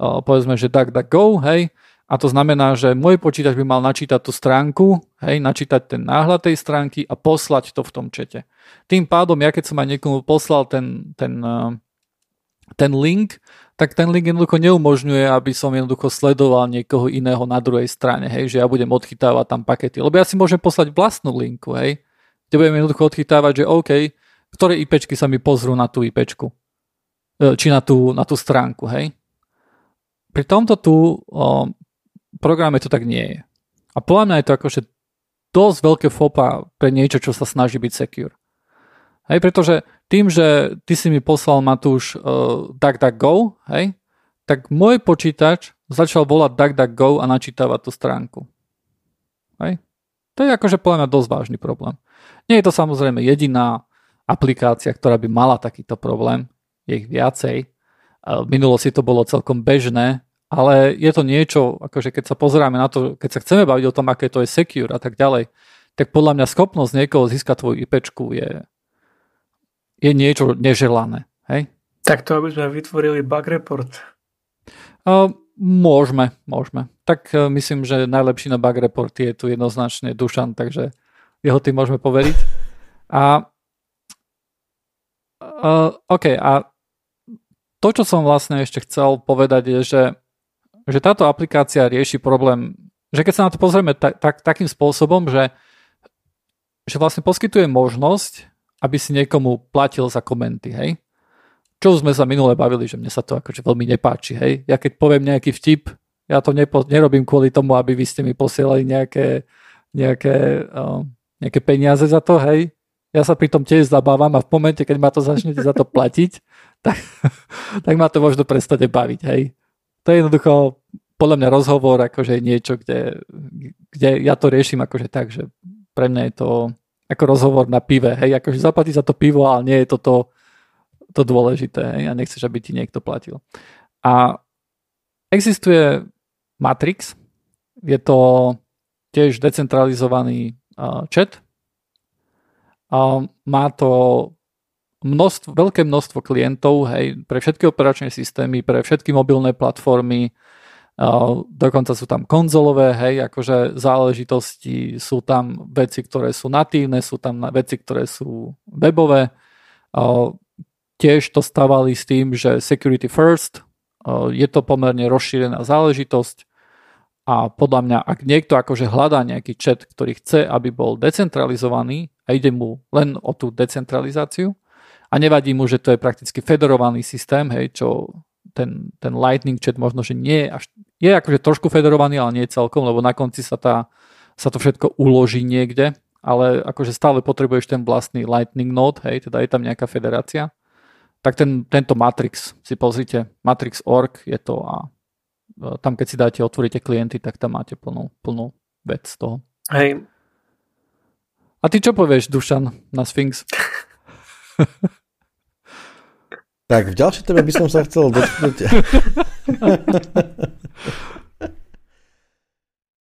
Speaker 3: uh, povedzme, že DuckDuckGo, hej, a to znamená, že môj počítač by mal načítať tú stránku, hej, načítať ten náhľad tej stránky a poslať to v tom čete. Tým pádom, ja keď som aj niekomu poslal ten, ten, uh, ten link, tak ten link jednoducho neumožňuje, aby som jednoducho sledoval niekoho iného na druhej strane, hej, že ja budem odchytávať tam pakety. Lebo ja si môžem poslať vlastnú linku, hej, kde budem jednoducho odchytávať, že OK, ktoré IPčky sa mi pozrú na tú IPčku, e, či na tú, na tú stránku, hej. Pri tomto tu o, programe to tak nie je. A podľa mňa je to akože dosť veľké fopa pre niečo, čo sa snaží byť secure. Hej, pretože tým, že ty si mi poslal Matúš uh, DuckDuckGo, hej, tak môj počítač začal volať DuckDuckGo a načítavať tú stránku. Hej. To je akože podľa mňa dosť vážny problém. Nie je to samozrejme jediná aplikácia, ktorá by mala takýto problém. Je ich viacej. V minulosti to bolo celkom bežné ale je to niečo, akože keď sa pozeráme na to, keď sa chceme baviť o tom, aké to je secure a tak ďalej, tak podľa mňa schopnosť niekoho získať tvoju IP je, je niečo neželané. Hej?
Speaker 2: Tak to, aby sme vytvorili bug report.
Speaker 3: Uh, môžeme, môžeme. Tak uh, myslím, že najlepší na bug report je tu jednoznačne Dušan, takže jeho tým môžeme poveriť. A uh, OK, a to, čo som vlastne ešte chcel povedať, je, že, že táto aplikácia rieši problém, že keď sa na to pozrieme tak, tak, takým spôsobom, že, že vlastne poskytuje možnosť, aby si niekomu platil za komenty, hej? Čo sme sa minule bavili, že mne sa to akože veľmi nepáči, hej? Ja keď poviem nejaký vtip, ja to nepo, nerobím kvôli tomu, aby vy ste mi posielali nejaké, nejaké, uh, nejaké peniaze za to, hej? Ja sa pri tom tiež zabávam a v momente, keď ma to začnete za to platiť, *laughs* tak, tak ma to možno prestane baviť, hej. To je jednoducho podľa mňa rozhovor akože niečo, kde, kde ja to riešim akože tak, že pre mňa je to ako rozhovor na pive, hej, akože zaplatí za to pivo, ale nie je to to, to dôležité, hej, a nechceš, aby ti niekto platil. A existuje Matrix, je to tiež decentralizovaný uh, chat, a má to množstvo, veľké množstvo klientov, hej, pre všetky operačné systémy, pre všetky mobilné platformy, dokonca sú tam konzolové, hej, akože záležitosti, sú tam veci, ktoré sú natívne, sú tam veci, ktoré sú webové. Tiež to stavali s tým, že security first, je to pomerne rozšírená záležitosť a podľa mňa, ak niekto akože hľadá nejaký chat, ktorý chce, aby bol decentralizovaný a ide mu len o tú decentralizáciu, a nevadí mu, že to je prakticky federovaný systém, hej, čo ten, ten Lightning chat možno, že nie je až, je akože trošku federovaný, ale nie celkom, lebo na konci sa, tá, sa to všetko uloží niekde, ale akože stále potrebuješ ten vlastný Lightning node, hej, teda je tam nejaká federácia. Tak ten, tento Matrix si pozrite, Matrix.org je to a e, tam keď si dáte, otvoríte klienty, tak tam máte plnú, plnú vec z toho.
Speaker 2: Hej.
Speaker 3: A ty čo povieš, Dušan, na Sphinx? *laughs*
Speaker 4: Tak v ďalšej téme by som sa chcel dotknúť. *laughs*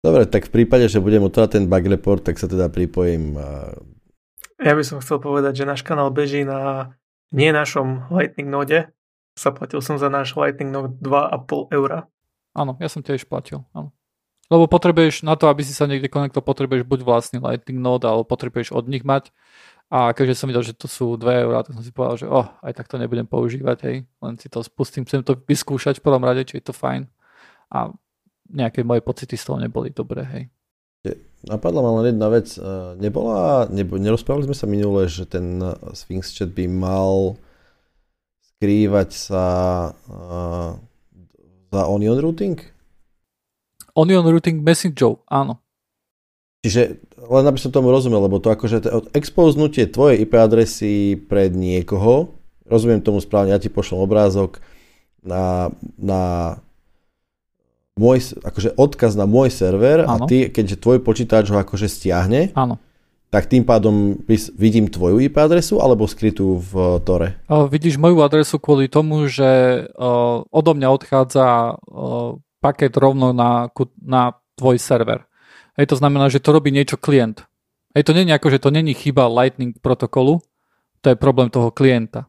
Speaker 4: Dobre, tak v prípade, že budem otvárať ten bug report, tak sa teda pripojím.
Speaker 2: Ja by som chcel povedať, že náš kanál beží na nie našom Lightning node. Zaplatil som za náš Lightning node 2,5 eura.
Speaker 3: Áno, ja som tiež platil. Áno. Lebo potrebuješ, na to, aby si sa niekde konektol, potrebuješ buď vlastný Lightning node, alebo potrebuješ od nich mať. A keďže som videl, že to sú 2 eurá, tak som si povedal, že oh, aj tak to nebudem používať, hej. Len si to spustím, chcem to vyskúšať v prvom rade, či je to fajn. A nejaké moje pocity z toho neboli dobré, hej.
Speaker 4: Napadla ma len jedna vec. E, nebola, nebo, nerozprávali sme sa minule, že ten Sphinx chat by mal skrývať sa uh, za onion routing?
Speaker 3: Onion routing message, áno.
Speaker 4: Čiže len aby som tomu rozumel, lebo to akože expoznutie tvojej IP adresy pred niekoho, rozumiem tomu správne, ja ti pošlem obrázok na, na môj, akože odkaz na môj server ano. a ty, keďže tvoj počítač ho akože stiahne,
Speaker 3: ano.
Speaker 4: tak tým pádom vidím tvoju IP adresu alebo skrytú v Tore?
Speaker 3: O, vidíš moju adresu kvôli tomu, že o, odo mňa odchádza o, paket rovno na, na tvoj server. Hej, to znamená, že to robí niečo klient. Hej, to je ako, že to není chyba Lightning protokolu, to je problém toho klienta.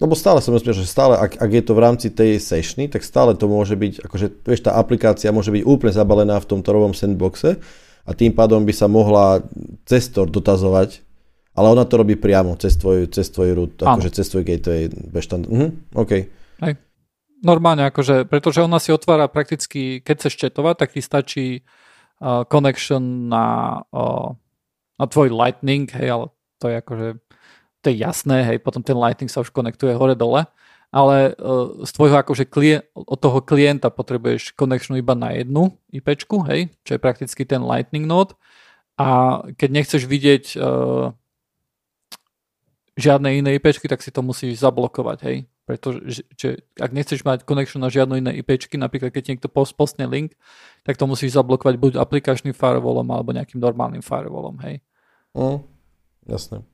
Speaker 4: Lebo stále som rozprával, že stále, ak, ak je to v rámci tej sessiony, tak stále to môže byť, akože vieš, tá aplikácia môže byť úplne zabalená v tom torovom sandboxe a tým pádom by sa mohla cestor dotazovať, ale ona to robí priamo cez tvoj, cez tvoj root, akože cez tvoj gateway. Beštand. Mhm, OK.
Speaker 3: Hej. Normálne, akože, pretože ona si otvára prakticky, keď chceš četovať, tak ti stačí connection na, na tvoj Lightning, hej, ale to je akože, to je jasné, hej, potom ten Lightning sa už konektuje hore-dole, ale uh, z tvojho akože od toho klienta potrebuješ connection iba na jednu IPčku, hej, čo je prakticky ten Lightning node a keď nechceš vidieť uh, žiadne iné IPčky, tak si to musíš zablokovať, hej. Pretože že, ak nechceš mať connection na žiadne iné IPčky, napríklad keď niekto post, postne link, tak to musíš zablokovať buď aplikačným firewallom alebo nejakým normálnym firewallom, hej.
Speaker 4: Mm, jasné.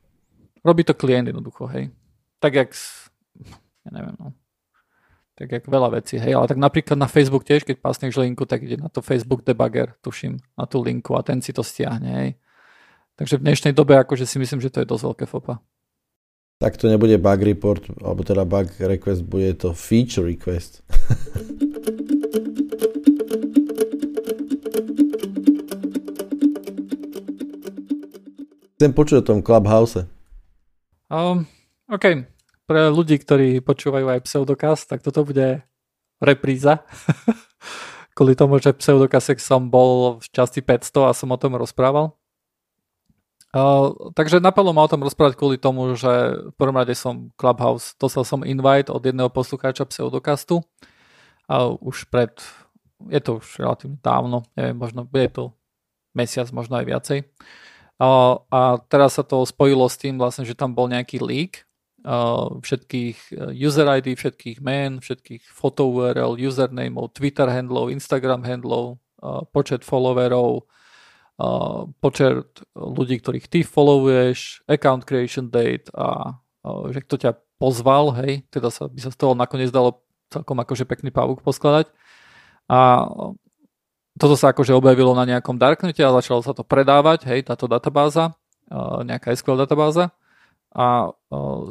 Speaker 3: Robí to klient jednoducho, hej. Tak jak, ja neviem, no. tak jak veľa vecí, hej, ale tak napríklad na Facebook tiež, keď pasneš linku, tak ide na to Facebook debugger, tuším, na tú linku a ten si to stiahne, hej. Takže v dnešnej dobe akože si myslím, že to je dosť veľké fopa.
Speaker 4: Tak to nebude bug report, alebo teda bug request, bude to feature request. Chcem počuť o tom Clubhouse.
Speaker 3: Um, OK, pre ľudí, ktorí počúvajú aj Pseudokaz, tak toto bude repríza. *laughs* Kvôli tomu, že Pseudokasek som bol v časti 500 a som o tom rozprával. Uh, takže napadlo ma o tom rozprávať kvôli tomu, že v prvom rade som Clubhouse, dostal som invite od jedného poslucháča Pseudokastu a už pred, je to už relatívne dávno, neviem, možno je to mesiac, možno aj viacej. Uh, a teraz sa to spojilo s tým vlastne, že tam bol nejaký leak všetkých e, user ID, všetkých men, všetkých photo URL, usernameov, Twitter handlov, Instagram handlov, počet followerov, počet ľudí, ktorých ty followuješ, account creation date a že kto ťa pozval, hej, teda sa, by sa z toho nakoniec dalo celkom akože pekný pavúk poskladať. A toto sa akože objavilo na nejakom darknete a začalo sa to predávať, hej, táto databáza, nejaká SQL databáza a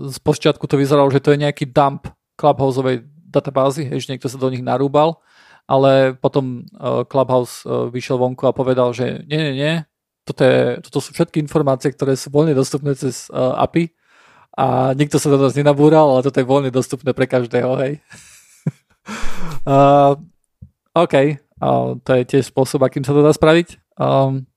Speaker 3: z počiatku to vyzeralo, že to je nejaký dump Clubhouseovej databázy, že niekto sa do nich narúbal, ale potom Clubhouse vyšiel vonku a povedal, že nie, nie, nie, toto, je, toto sú všetky informácie, ktoré sú voľne dostupné cez API a nikto sa do nás nenabúral, ale toto je voľne dostupné pre každého, hej. uh, *laughs* OK, uh, to je tiež spôsob, akým sa to dá spraviť. Um,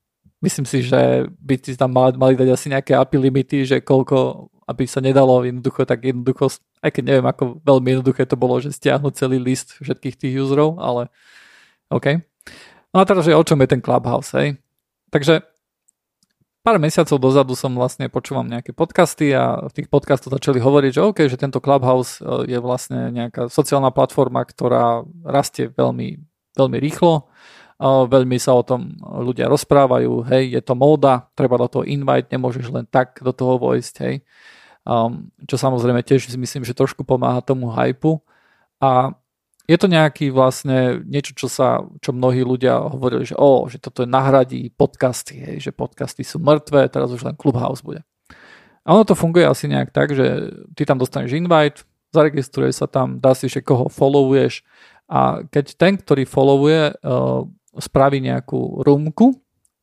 Speaker 3: myslím si, že by si tam mali, mali dať asi nejaké API limity, že koľko, aby sa nedalo jednoducho tak jednoducho, aj keď neviem, ako veľmi jednoduché to bolo, že stiahnuť celý list všetkých tých userov, ale OK. No a teraz, že o čom je ten Clubhouse, hej? Takže pár mesiacov dozadu som vlastne počúvam nejaké podcasty a v tých podcastoch začali hovoriť, že OK, že tento Clubhouse e, je vlastne nejaká sociálna platforma, ktorá rastie veľmi, veľmi rýchlo veľmi sa o tom ľudia rozprávajú, hej, je to móda, treba do toho invite, nemôžeš len tak do toho vojsť, hej. Um, čo samozrejme tiež myslím, že trošku pomáha tomu hypu. A je to nejaký vlastne niečo, čo sa, čo mnohí ľudia hovorili, že o, že toto je nahradí podcasty, hej, že podcasty sú mŕtve, teraz už len Clubhouse bude. A ono to funguje asi nejak tak, že ty tam dostaneš invite, zaregistruje sa tam, dá si, že koho followuješ a keď ten, ktorý followuje, uh, spraví nejakú rumku,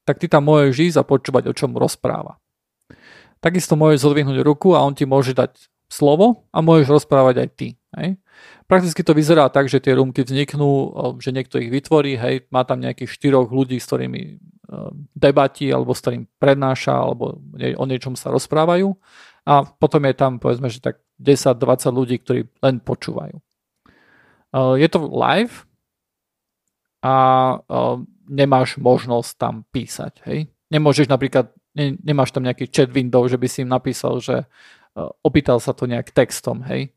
Speaker 3: tak ty tam môžeš ísť a počúvať, o čom rozpráva. Takisto môžeš zodvihnúť ruku a on ti môže dať slovo a môžeš rozprávať aj ty. Hej. Prakticky to vyzerá tak, že tie rumky vzniknú, že niekto ich vytvorí, hej, má tam nejakých štyroch ľudí, s ktorými e, debatí, alebo s ktorým prednáša, alebo o niečom sa rozprávajú a potom je tam povedzme, že tak 10-20 ľudí, ktorí len počúvajú. E, je to live, a nemáš možnosť tam písať. Hej? Nemôžeš napríklad, ne, nemáš tam nejaký chat window, že by si im napísal, že uh, opýtal sa to nejak textom. Hej?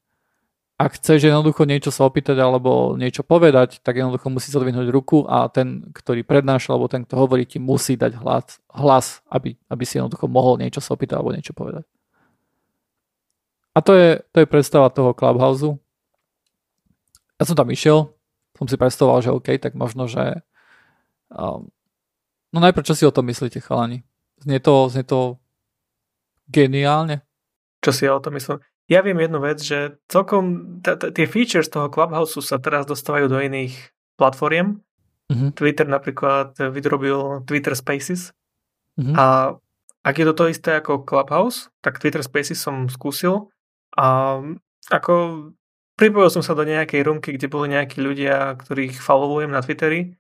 Speaker 3: Ak chceš jednoducho niečo sa opýtať alebo niečo povedať, tak jednoducho musí zadvihnúť ruku a ten, ktorý prednáša alebo ten, kto hovorí, ti musí dať hlas, hlas aby, aby si jednoducho mohol niečo sa opýtať alebo niečo povedať. A to je, to je predstava toho Clubhouse. Ja som tam išiel, som si predstavoval, že OK, tak možno, že um, no najprv, čo si o tom myslíte, chalani? Znie to, znie to geniálne?
Speaker 2: Čo si ja o tom myslím? Ja viem jednu vec, že celkom t- t- tie features toho Clubhouse sa teraz dostávajú do iných platformiem. Uh-huh. Twitter napríklad vydrobil Twitter Spaces uh-huh. a ak je to to isté ako Clubhouse, tak Twitter Spaces som skúsil a ako Pripojil som sa do nejakej rumky, kde boli nejakí ľudia, ktorých followujem na Twitteri.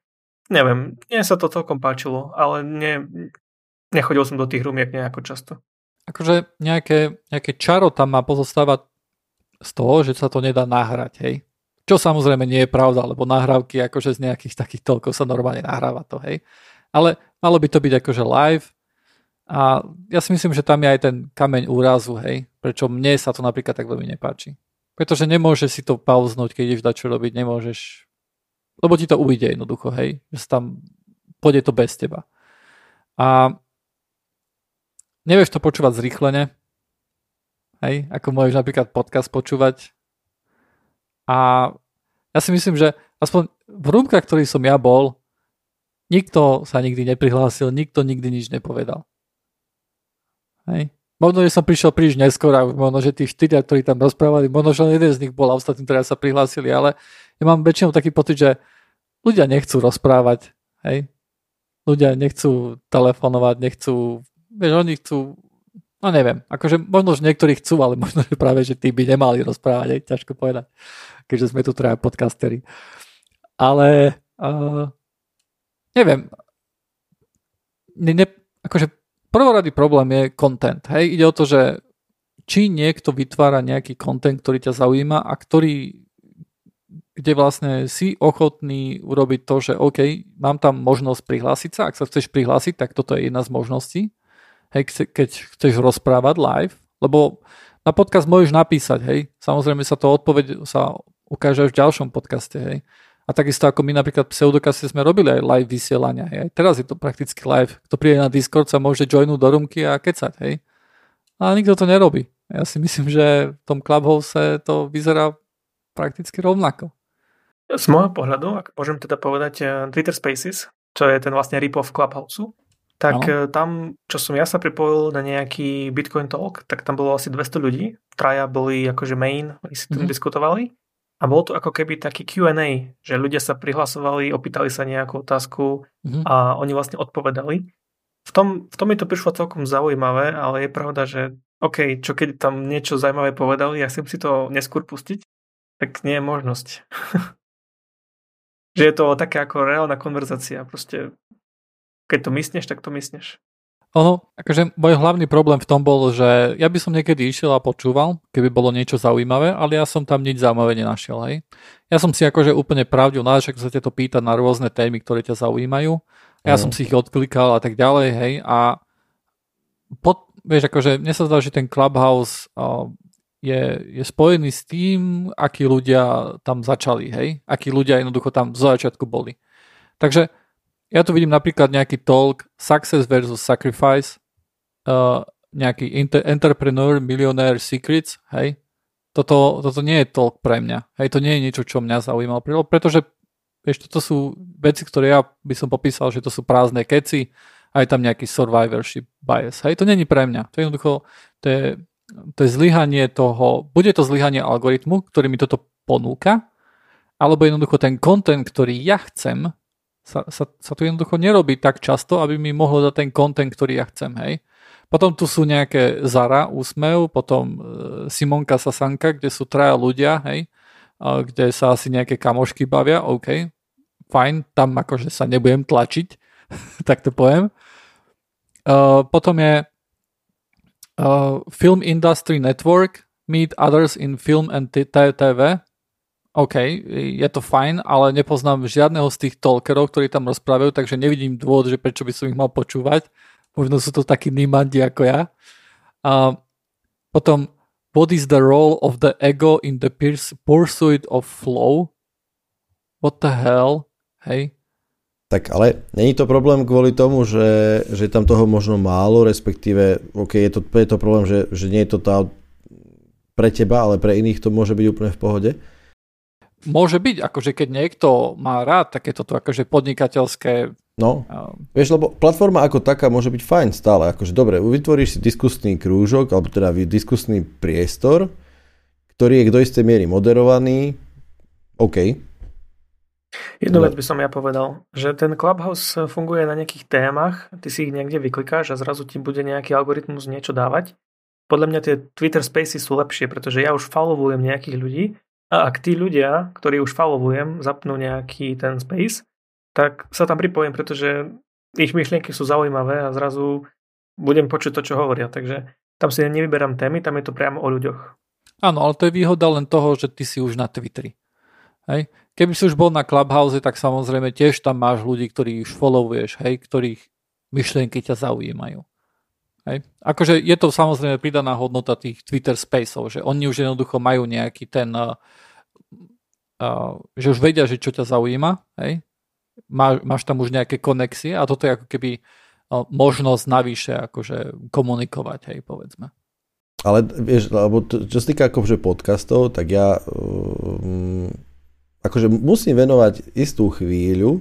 Speaker 2: Neviem, mne sa to celkom páčilo, ale ne, nechodil som do tých rumiek nejako často.
Speaker 3: Akože nejaké, nejaké čaro tam má pozostávať z toho, že sa to nedá nahrať, hej. Čo samozrejme nie je pravda, lebo nahrávky akože z nejakých takých toľkov sa normálne nahráva to, hej. Ale malo by to byť akože live a ja si myslím, že tam je aj ten kameň úrazu, hej. Prečo mne sa to napríklad tak veľmi nepáči. Pretože nemôžeš si to pauznúť, keď ideš dať robiť, nemôžeš. Lebo ti to ujde jednoducho, hej. Že tam pôjde to bez teba. A nevieš to počúvať zrýchlene, hej, ako môžeš napríklad podcast počúvať. A Ja si myslím, že aspoň v rúmkach, ktorý som ja bol, nikto sa nikdy neprihlásil, nikto nikdy nič nepovedal. Hej. Možno, že som prišiel príliš neskôr a možno, že tí štyria, ktorí tam rozprávali, možno, že jeden z nich bol a ostatní teraz sa prihlásili, ale ja mám väčšinou taký pocit, že ľudia nechcú rozprávať, hej. Ľudia nechcú telefonovať, nechcú, vieš, oni chcú, no neviem, akože možno, že niektorí chcú, ale *laughs* možno, že práve, že tí by nemali rozprávať, hej, ťažko povedať, keďže sme tu traja podcasteri. Ale uh, neviem, ne, ne, akože prvoradý problém je content. Hej? Ide o to, že či niekto vytvára nejaký content, ktorý ťa zaujíma a ktorý kde vlastne si ochotný urobiť to, že OK, mám tam možnosť prihlásiť sa, ak sa chceš prihlásiť, tak toto je jedna z možností. Hej, keď chceš rozprávať live, lebo na podcast môžeš napísať, hej, samozrejme sa to odpoveď sa ukáže v ďalšom podcaste, hej. A takisto ako my napríklad v Pseudokase sme robili aj live vysielania. Hej. Aj teraz je to prakticky live. Kto príde na Discord sa môže joinúť do rumky a kecať. Hej. Ale nikto to nerobí. Ja si myslím, že v tom Clubhouse to vyzerá prakticky rovnako.
Speaker 2: Z môjho pohľadu, ak môžem teda povedať eh, Twitter Spaces, čo je ten vlastne rip-off Clubhouse, tak no. tam, čo som ja sa pripojil na nejaký Bitcoin Talk, tak tam bolo asi 200 ľudí. Traja boli akože main, oni si tam mm-hmm. diskutovali. A bol to ako keby taký Q&A, že ľudia sa prihlasovali, opýtali sa nejakú otázku mm-hmm. a oni vlastne odpovedali. V tom, v tom mi to prišlo celkom zaujímavé, ale je pravda, že OK, čo keď tam niečo zaujímavé povedali, ja chcem si to neskôr pustiť, tak nie je možnosť. *laughs* že je to také ako reálna konverzácia. Proste, keď to mysneš, tak to mysneš.
Speaker 3: Ono, akože môj hlavný problém v tom bol, že ja by som niekedy išiel a počúval, keby bolo niečo zaujímavé, ale ja som tam nič zaujímavé nenašiel, hej. Ja som si akože úplne pravdil, na že sa to pýtať na rôzne témy, ktoré ťa zaujímajú. Ja mm. som si ich odklikal a tak ďalej, hej, a pod, vieš, akože mne sa zdá, že ten Clubhouse uh, je, je spojený s tým, akí ľudia tam začali, hej, akí ľudia jednoducho tam zo začiatku boli. Takže ja tu vidím napríklad nejaký talk Success versus Sacrifice, uh, nejaký inter- Entrepreneur Millionaire Secrets, hej. Toto, toto nie je talk pre mňa. Hej, to nie je niečo, čo mňa zaujímalo. Pretože, vieš, toto sú veci, ktoré ja by som popísal, že to sú prázdne keci a je tam nejaký survivorship bias. Hej, to není pre mňa. To je jednoducho, to je, to je zlyhanie toho, bude to zlyhanie algoritmu, ktorý mi toto ponúka, alebo jednoducho ten content, ktorý ja chcem, sa, sa, sa to jednoducho nerobí tak často, aby mi mohlo dať ten content, ktorý ja chcem, hej. Potom tu sú nejaké Zara, Úsmev, potom e, Simonka Sasanka, kde sú traja ľudia, hej, kde sa asi nejaké kamošky bavia, OK, fajn, tam akože sa nebudem tlačiť, *laughs* tak to poviem. Uh, potom je uh, Film Industry Network, Meet Others in Film and TV, OK, je to fajn, ale nepoznám žiadneho z tých talkerov, ktorí tam rozprávajú, takže nevidím dôvod, že prečo by som ich mal počúvať. Možno sú to takí nimandi ako ja. A potom, what is the role of the ego in the pursuit of flow? What the hell? Hej.
Speaker 4: Tak ale není to problém kvôli tomu, že, že tam toho možno málo, respektíve, OK, je to, je to problém, že, že nie je to tá pre teba, ale pre iných to môže byť úplne v pohode.
Speaker 3: Môže byť, akože keď niekto má rád takéto akože podnikateľské...
Speaker 4: No, vieš, lebo platforma ako taká môže byť fajn stále, akože dobre, vytvoríš si diskusný krúžok, alebo teda diskusný priestor, ktorý je do istej miery moderovaný, OK.
Speaker 2: Jednu vec by som ja povedal, že ten Clubhouse funguje na nejakých témach, ty si ich niekde vyklikáš a zrazu ti bude nejaký algoritmus niečo dávať. Podľa mňa tie Twitter Spaces sú lepšie, pretože ja už followujem nejakých ľudí a ak tí ľudia, ktorí už followujem, zapnú nejaký ten space, tak sa tam pripojím, pretože ich myšlienky sú zaujímavé a zrazu budem počuť to, čo hovoria. Takže tam si nevyberám témy, tam je to priamo o ľuďoch.
Speaker 3: Áno, ale to je výhoda len toho, že ty si už na Twitteri. Hej. Keby si už bol na Clubhouse, tak samozrejme tiež tam máš ľudí, ktorých už followuješ, hej, ktorých myšlienky ťa zaujímajú. Hej. Akože je to samozrejme pridaná hodnota tých Twitter Spaceov, že oni už jednoducho majú nejaký ten, uh, uh, že už vedia, že čo ťa zaujíma, hej. Má, máš tam už nejaké konexie a toto je ako keby uh, možnosť navyše akože komunikovať, hej, povedzme.
Speaker 4: Ale vieš, alebo to, čo sa týka akože podcastov, tak ja um, akože musím venovať istú chvíľu,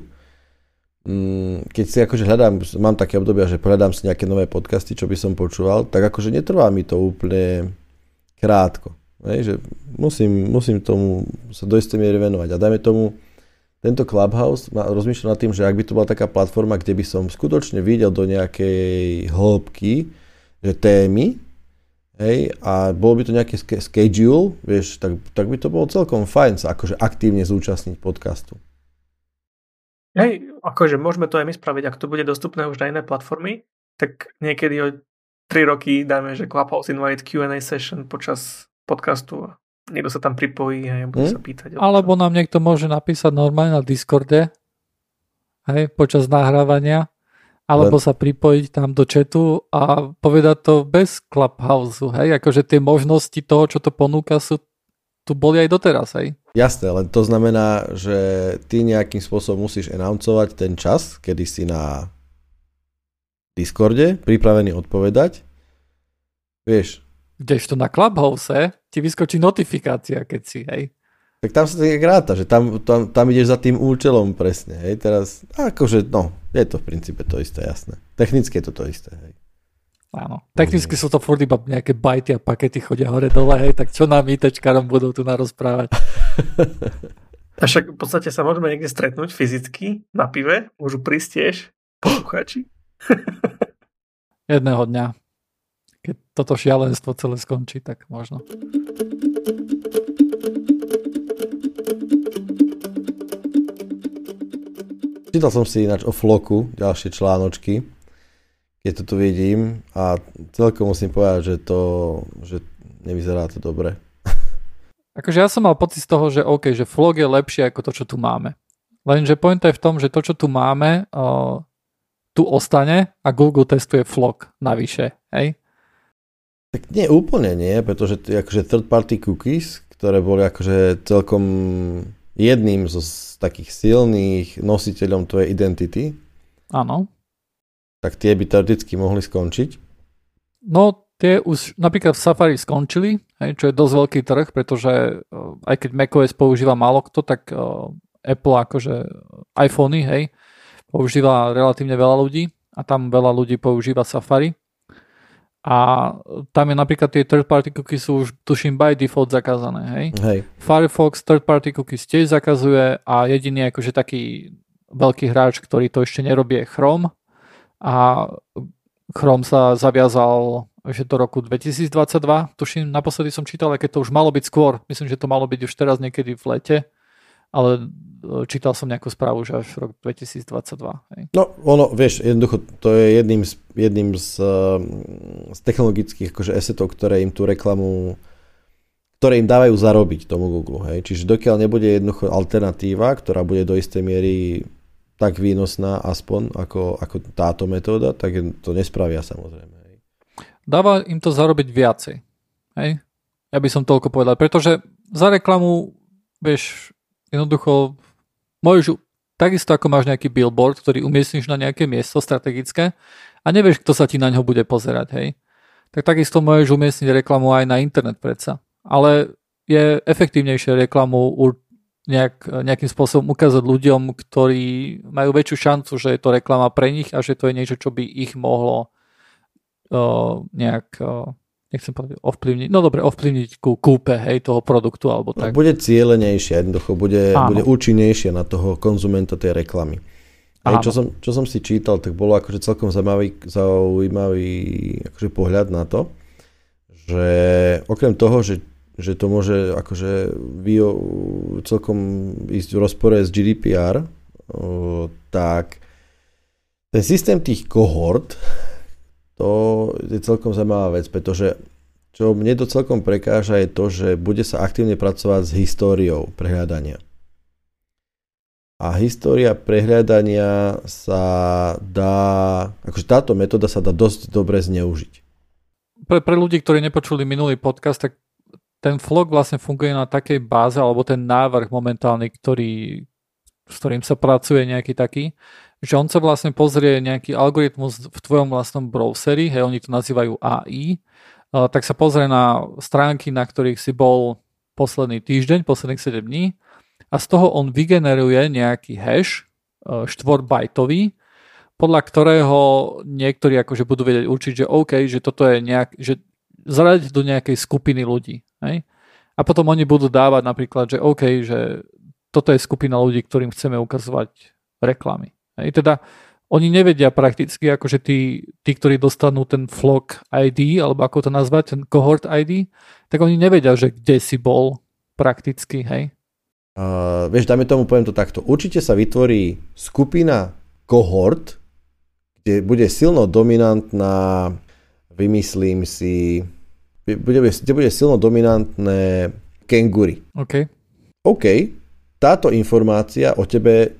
Speaker 4: keď si akože hľadám, mám také obdobia, že hľadám si nejaké nové podcasty, čo by som počúval, tak akože netrvá mi to úplne krátko. Hej, že musím, musím tomu sa do istej miery venovať. A dajme tomu, tento Clubhouse, rozmýšľam nad tým, že ak by to bola taká platforma, kde by som skutočne videl do nejakej hĺbky, že témy, hej, a bol by to nejaký schedule, vieš, tak, tak by to bolo celkom fajn sa akože aktívne zúčastniť podcastu.
Speaker 2: Hej, akože môžeme to aj my spraviť, ak to bude dostupné už na iné platformy, tak niekedy o 3 roky dáme, že Clubhouse Invite Q&A session počas podcastu a niekto sa tam pripojí a bude hmm? sa pýtať.
Speaker 3: Alebo nám niekto môže napísať normálne na Discorde hej, počas nahrávania alebo sa pripojiť tam do chatu a povedať to bez Clubhouse, hej, akože tie možnosti toho, čo to ponúka, sú tu boli aj doteraz, hej.
Speaker 4: Jasné, len to znamená, že ty nejakým spôsobom musíš announcovať ten čas, kedy si na Discorde pripravený odpovedať. Vieš,
Speaker 3: Kdežto na Clubhouse ti vyskočí notifikácia, keď si, hej.
Speaker 4: Tak tam sa tak ráta, že tam, tam, tam ideš za tým účelom presne, hej. Teraz, akože, no, je to v princípe to isté, jasné. Technicky je to to isté, hej.
Speaker 3: Áno. Technicky sú to furt iba nejaké bajty a pakety chodia hore dole, hej, tak čo nám ITčkarom budú tu narozprávať? *laughs*
Speaker 2: A však v podstate sa môžeme niekde stretnúť fyzicky na pive, môžu prísť tiež poslucháči. *laughs*
Speaker 3: Jedného dňa keď toto šialenstvo celé skončí, tak možno.
Speaker 4: Čítal som si ináč o Floku, ďalšie článočky, keď to tu vidím a celkom musím povedať, že to, že nevyzerá to dobre.
Speaker 3: Akože ja som mal pocit z toho, že OK, že Flog je lepšie ako to, čo tu máme. Lenže point je v tom, že to, čo tu máme, uh, tu ostane a Google testuje Flog navyše. Hej?
Speaker 4: Tak nie úplne nie, pretože akože third party cookies, ktoré boli akože celkom jedným zo z takých silných nositeľom tvojej identity.
Speaker 3: Áno.
Speaker 4: Tak tie by teoreticky mohli skončiť.
Speaker 3: No, tie už napríklad v Safari skončili, hej, čo je dosť veľký trh, pretože uh, aj keď macOS používa málo kto, tak uh, Apple akože iPhony, hej, používa relatívne veľa ľudí a tam veľa ľudí používa Safari. A tam je napríklad tie third party cookies sú už tuším by default zakázané, hej?
Speaker 4: hej.
Speaker 3: Firefox third party cookies tiež zakazuje a jediný akože taký veľký hráč, ktorý to ešte nerobí je Chrome a Chrome sa zaviazal že do roku 2022, tuším, naposledy som čítal, keď to už malo byť skôr, myslím, že to malo byť už teraz niekedy v lete, ale e, čítal som nejakú správu, že až rok 2022. Hej.
Speaker 4: No, ono, vieš, jednoducho, to je jedným z, jedným z, e, z technologických akože esetov, ktoré im tú reklamu ktoré im dávajú zarobiť tomu Google. Hej. Čiže dokiaľ nebude jednoducho alternatíva, ktorá bude do istej miery tak výnosná aspoň ako, ako táto metóda, tak to nespravia samozrejme.
Speaker 3: Dáva im to zarobiť viacej. Hej? Ja by som toľko povedal, pretože za reklamu, vieš, jednoducho môžeš, takisto ako máš nejaký billboard, ktorý umiestniš na nejaké miesto strategické a nevieš, kto sa ti na ňo bude pozerať, hej. Tak takisto môžeš umiestniť reklamu aj na internet predsa. Ale je efektívnejšie reklamu nejak, nejakým spôsobom ukázať ľuďom, ktorí majú väčšiu šancu, že je to reklama pre nich a že to je niečo, čo by ich mohlo uh, nejak uh, nechcem povedať ovplyvniť, no dobre, ovplyvniť ku kúpe hej, toho produktu alebo tak.
Speaker 4: Bude cieľenejšia, jednoducho bude, bude účinnejšia na toho konzumenta tej reklamy. Hej, čo, som, čo som si čítal, tak bolo akože celkom zaujímavý, zaujímavý akože pohľad na to, že okrem toho, že, že to môže akože vio, celkom ísť v rozpore s GDPR, tak ten systém tých kohort to je celkom zaujímavá vec, pretože čo mne to celkom prekáža je to, že bude sa aktívne pracovať s históriou prehľadania. A história prehľadania sa dá, akože táto metóda sa dá dosť dobre zneužiť.
Speaker 3: Pre, pre ľudí, ktorí nepočuli minulý podcast, tak ten vlog vlastne funguje na takej báze, alebo ten návrh momentálny, ktorý, s ktorým sa pracuje nejaký taký, že on sa vlastne pozrie nejaký algoritmus v tvojom vlastnom browseri, hej, oni to nazývajú AI, tak sa pozrie na stránky, na ktorých si bol posledný týždeň, posledných 7 dní a z toho on vygeneruje nejaký hash e, štvorbajtový, podľa ktorého niektorí akože budú vedieť určiť, že OK, že toto je nejak, že zaradiť do nejakej skupiny ľudí. Hej? A potom oni budú dávať napríklad, že OK, že toto je skupina ľudí, ktorým chceme ukazovať reklamy. Hej? Teda oni nevedia prakticky, akože tí, tí, ktorí dostanú ten flock ID, alebo ako to nazvať, ten cohort ID, tak oni nevedia, že kde si bol prakticky, hej?
Speaker 4: Uh, vieš, dáme tomu, poviem to takto. Určite sa vytvorí skupina cohort, kde bude silno dominantná, vymyslím si, bude, kde bude silno dominantné kengury.
Speaker 3: OK.
Speaker 4: OK, táto informácia o tebe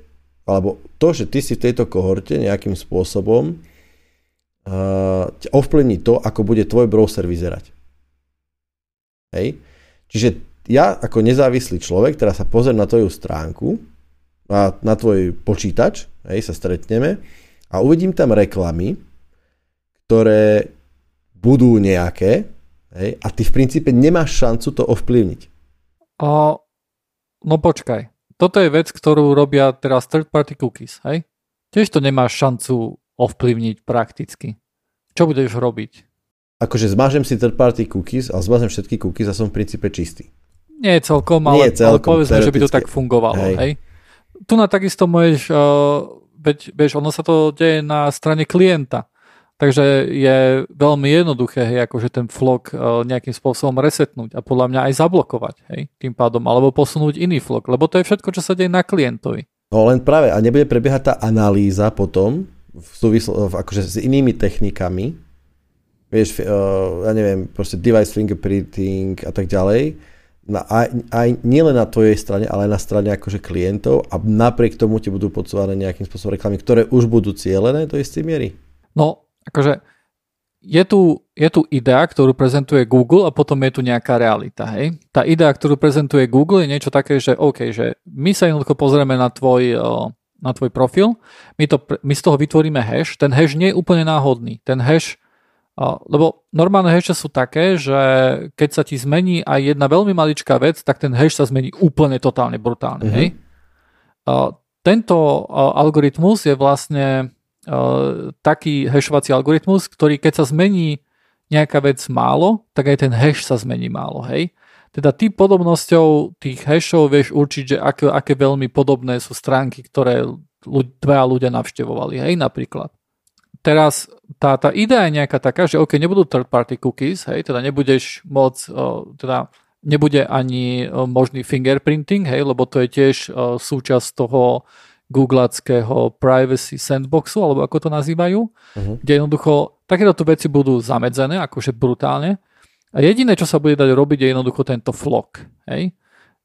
Speaker 4: alebo to, že ty si v tejto kohorte nejakým spôsobom uh, ovplyvní to, ako bude tvoj browser vyzerať. Hej? Čiže ja ako nezávislý človek, teraz sa pozriem na tvoju stránku, a na tvoj počítač, hej, sa stretneme a uvidím tam reklamy, ktoré budú nejaké hej, a ty v princípe nemáš šancu to ovplyvniť.
Speaker 3: O, no počkaj toto je vec, ktorú robia teraz third party cookies, hej? Tiež to nemáš šancu ovplyvniť prakticky. Čo budeš robiť?
Speaker 4: Akože zmažem si third party cookies a zmažem všetky cookies a som v princípe čistý.
Speaker 3: Nie celkom, ale, Nie celkom, ale povedzme, že by to tak fungovalo. Hej. Hej? Tu na takisto môžeš, uh, veď, vieš, ono sa to deje na strane klienta. Takže je veľmi jednoduché, hej, akože ten flok uh, nejakým spôsobom resetnúť a podľa mňa aj zablokovať, hej, tým pádom, alebo posunúť iný flok, lebo to je všetko, čo sa deje na klientovi.
Speaker 4: No len práve, a nebude prebiehať tá analýza potom, v súvislo, akože s inými technikami, vieš, uh, ja neviem, proste device fingerprinting a tak ďalej, na, aj, aj nielen na tvojej strane, ale aj na strane akože klientov a napriek tomu ti budú podsúvané nejakým spôsobom reklamy, ktoré už budú cielené do istej miery.
Speaker 3: No, akože je tu, je tu idea, ktorú prezentuje Google a potom je tu nejaká realita. Hej? Tá idea, ktorú prezentuje Google je niečo také, že OK, že my sa jednoducho pozrieme na tvoj, na tvoj profil, my, to, my z toho vytvoríme hash, ten hash nie je úplne náhodný. Ten hash, lebo normálne hashe sú také, že keď sa ti zmení aj jedna veľmi maličká vec, tak ten hash sa zmení úplne totálne brutálne. Mm-hmm. Hej? Tento algoritmus je vlastne taký hashovací algoritmus, ktorý keď sa zmení nejaká vec málo, tak aj ten hash sa zmení málo, hej. Teda ty podobnosťou tých hashov vieš určiť, že aké, aké veľmi podobné sú stránky, ktoré ľud, dvaja ľudia navštevovali, hej, napríklad. Teraz tá, tá idea je nejaká taká, že OK, nebudú third party cookies, hej, teda nebudeš môcť, uh, teda nebude ani uh, možný fingerprinting, hej, lebo to je tiež súčasť toho googlackého privacy sandboxu, alebo ako to nazývajú, uh-huh. kde jednoducho takéto veci budú zamedzené, akože brutálne. A jediné, čo sa bude dať robiť, je jednoducho tento flock. Hej?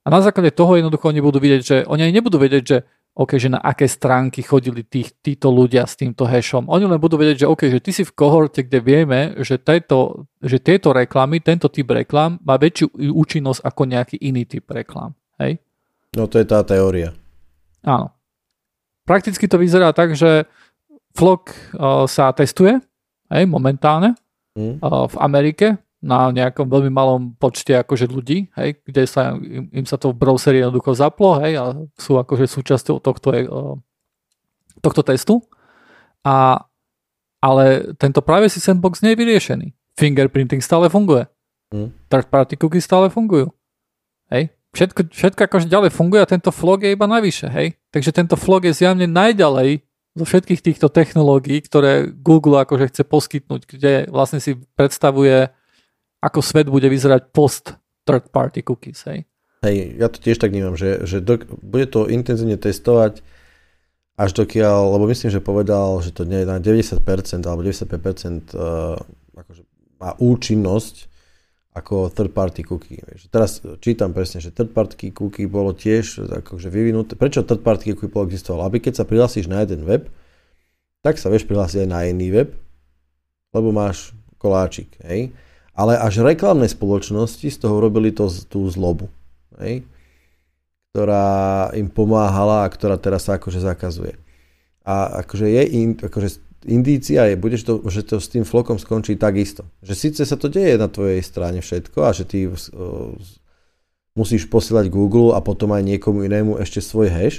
Speaker 3: A na základe toho jednoducho oni budú vidieť, že oni aj nebudú vedieť, že OK, že na aké stránky chodili tých, títo ľudia s týmto hashom. Oni len budú vedieť, že OK, že ty si v kohorte, kde vieme, že, tejto, že tieto reklamy, tento typ reklam má väčšiu účinnosť ako nejaký iný typ reklam. Hej?
Speaker 4: No to je tá teória.
Speaker 3: Áno. Prakticky to vyzerá tak, že Flock uh, sa testuje hej, momentálne mm. uh, v Amerike na nejakom veľmi malom počte akože ľudí, hej, kde sa im, im sa to v browseri jednoducho zaplo hej, a sú akože súčasťou tohto, uh, tohto testu. A, ale tento privacy sandbox nie je vyriešený. Fingerprinting stále funguje. Mm. Third party cookies stále fungujú. Hej všetko, všetko akože ďalej funguje a tento flog je iba navyše, hej. Takže tento flog je zjavne najďalej zo všetkých týchto technológií, ktoré Google akože chce poskytnúť, kde vlastne si predstavuje, ako svet bude vyzerať post third party cookies, hej.
Speaker 4: Hej, ja to tiež tak vnímam, že, že do, bude to intenzívne testovať až dokiaľ, lebo myslím, že povedal, že to nie je na 90% alebo 95% uh, akože má účinnosť ako third party cookie. Teraz čítam presne, že third party cookie bolo tiež akože vyvinuté. Prečo third party cookie bolo existovalo? Aby keď sa prihlásiš na jeden web, tak sa vieš prihlásiť aj na iný web, lebo máš koláčik. Hej? Ale až reklamné spoločnosti z toho robili to, tú zlobu. Hej? ktorá im pomáhala a ktorá teraz sa akože zakazuje. A akože je in, akože indícia je, budeš to, že to s tým flokom skončí takisto. Že síce sa to deje na tvojej strane všetko a že ty musíš posielať Google a potom aj niekomu inému ešte svoj hash,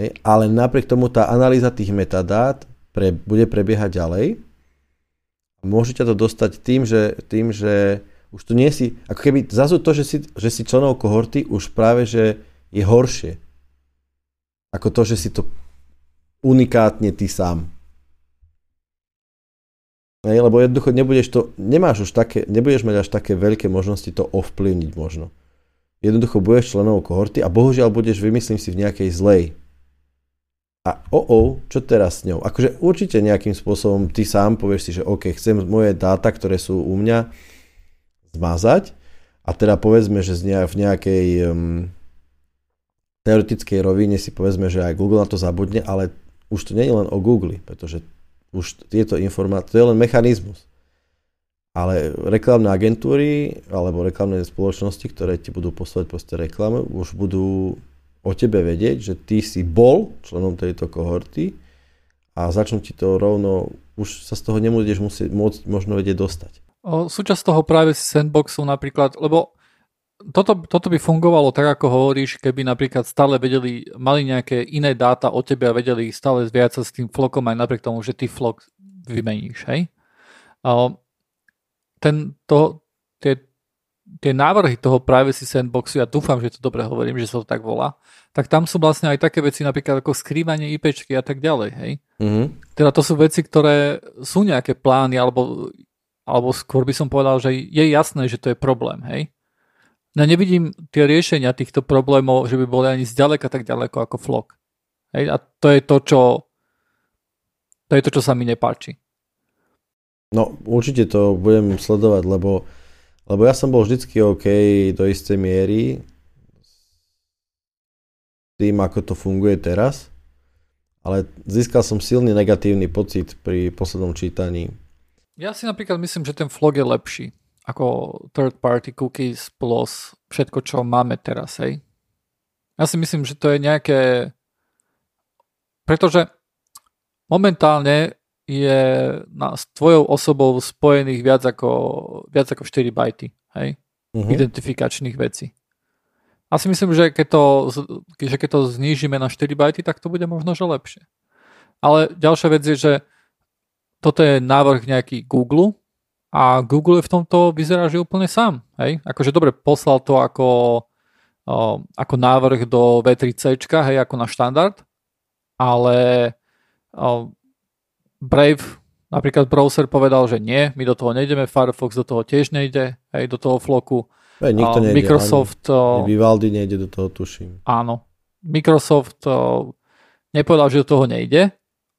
Speaker 4: hej, ale napriek tomu tá analýza tých metadát pre, bude prebiehať ďalej. Môžete to dostať tým, že, tým, že už tu nie si, ako keby zrazu to, že si, že si členov kohorty už práve, že je horšie. Ako to, že si to unikátne ty sám. Hej, lebo jednoducho nebudeš to, nemáš už také, nebudeš mať až také veľké možnosti to ovplyvniť možno. Jednoducho budeš členom kohorty a bohužiaľ budeš, vymyslím si, v nejakej zlej. A o, oh, oh, čo teraz s ňou? Akože určite nejakým spôsobom ty sám povieš si, že OK, chcem moje dáta, ktoré sú u mňa, zmazať a teda povedzme, že v nejakej um, teoretickej rovine si povedzme, že aj Google na to zabudne, ale už to nie je len o Google, pretože už tieto informácie, to je len mechanizmus. Ale reklamné agentúry alebo reklamné spoločnosti, ktoré ti budú poslať proste reklamy, už budú o tebe vedieť, že ty si bol členom tejto kohorty a začnú ti to rovno, už sa z toho nebudeš musieť, môcť možno vedieť dostať.
Speaker 3: O, súčasť toho práve sandboxu napríklad, lebo toto, toto by fungovalo tak, ako hovoríš, keby napríklad stále vedeli, mali nejaké iné dáta o tebe a vedeli stále viac s tým flokom aj napriek tomu, že ty flok vymeníš, hej? A ten, to, tie, tie návrhy toho privacy sandboxu, ja dúfam, že to dobre hovorím, že sa to tak volá, tak tam sú vlastne aj také veci napríklad ako skrývanie IPčky a tak ďalej, hej? Mm-hmm. Teda to sú veci, ktoré sú nejaké plány, alebo, alebo skôr by som povedal, že je jasné, že to je problém, hej? No nevidím tie riešenia týchto problémov, že by boli ani zďaleka tak ďaleko ako Flock. Hej, a to je to, čo to je to, čo sa mi nepáči.
Speaker 4: No, určite to budem sledovať, lebo, lebo ja som bol vždycky OK do istej miery tým, ako to funguje teraz, ale získal som silný negatívny pocit pri poslednom čítaní.
Speaker 3: Ja si napríklad myslím, že ten flog je lepší ako third party cookies plus všetko, čo máme teraz, hej. Ja si myslím, že to je nejaké... Pretože momentálne je na, s tvojou osobou spojených viac ako, viac ako 4 bajty, hej, uh-huh. identifikačných vecí. A si myslím, že keď, to, že keď to znížime na 4 bajty, tak to bude možno, že lepšie. Ale ďalšia vec je, že toto je návrh nejaký Google, a Google v tomto vyzerá, že úplne sám. Hej? Akože dobre, poslal to ako, o, ako návrh do V3C, hej, ako na štandard, ale o, Brave, napríklad browser povedal, že nie, my do toho nejdeme, Firefox do toho tiež nejde, hej, do toho floku.
Speaker 4: Hej, nikto nejde,
Speaker 3: Microsoft...
Speaker 4: Ani, Vivaldi nejde do toho, tuším.
Speaker 3: Áno. Microsoft nepovedal, že do toho nejde,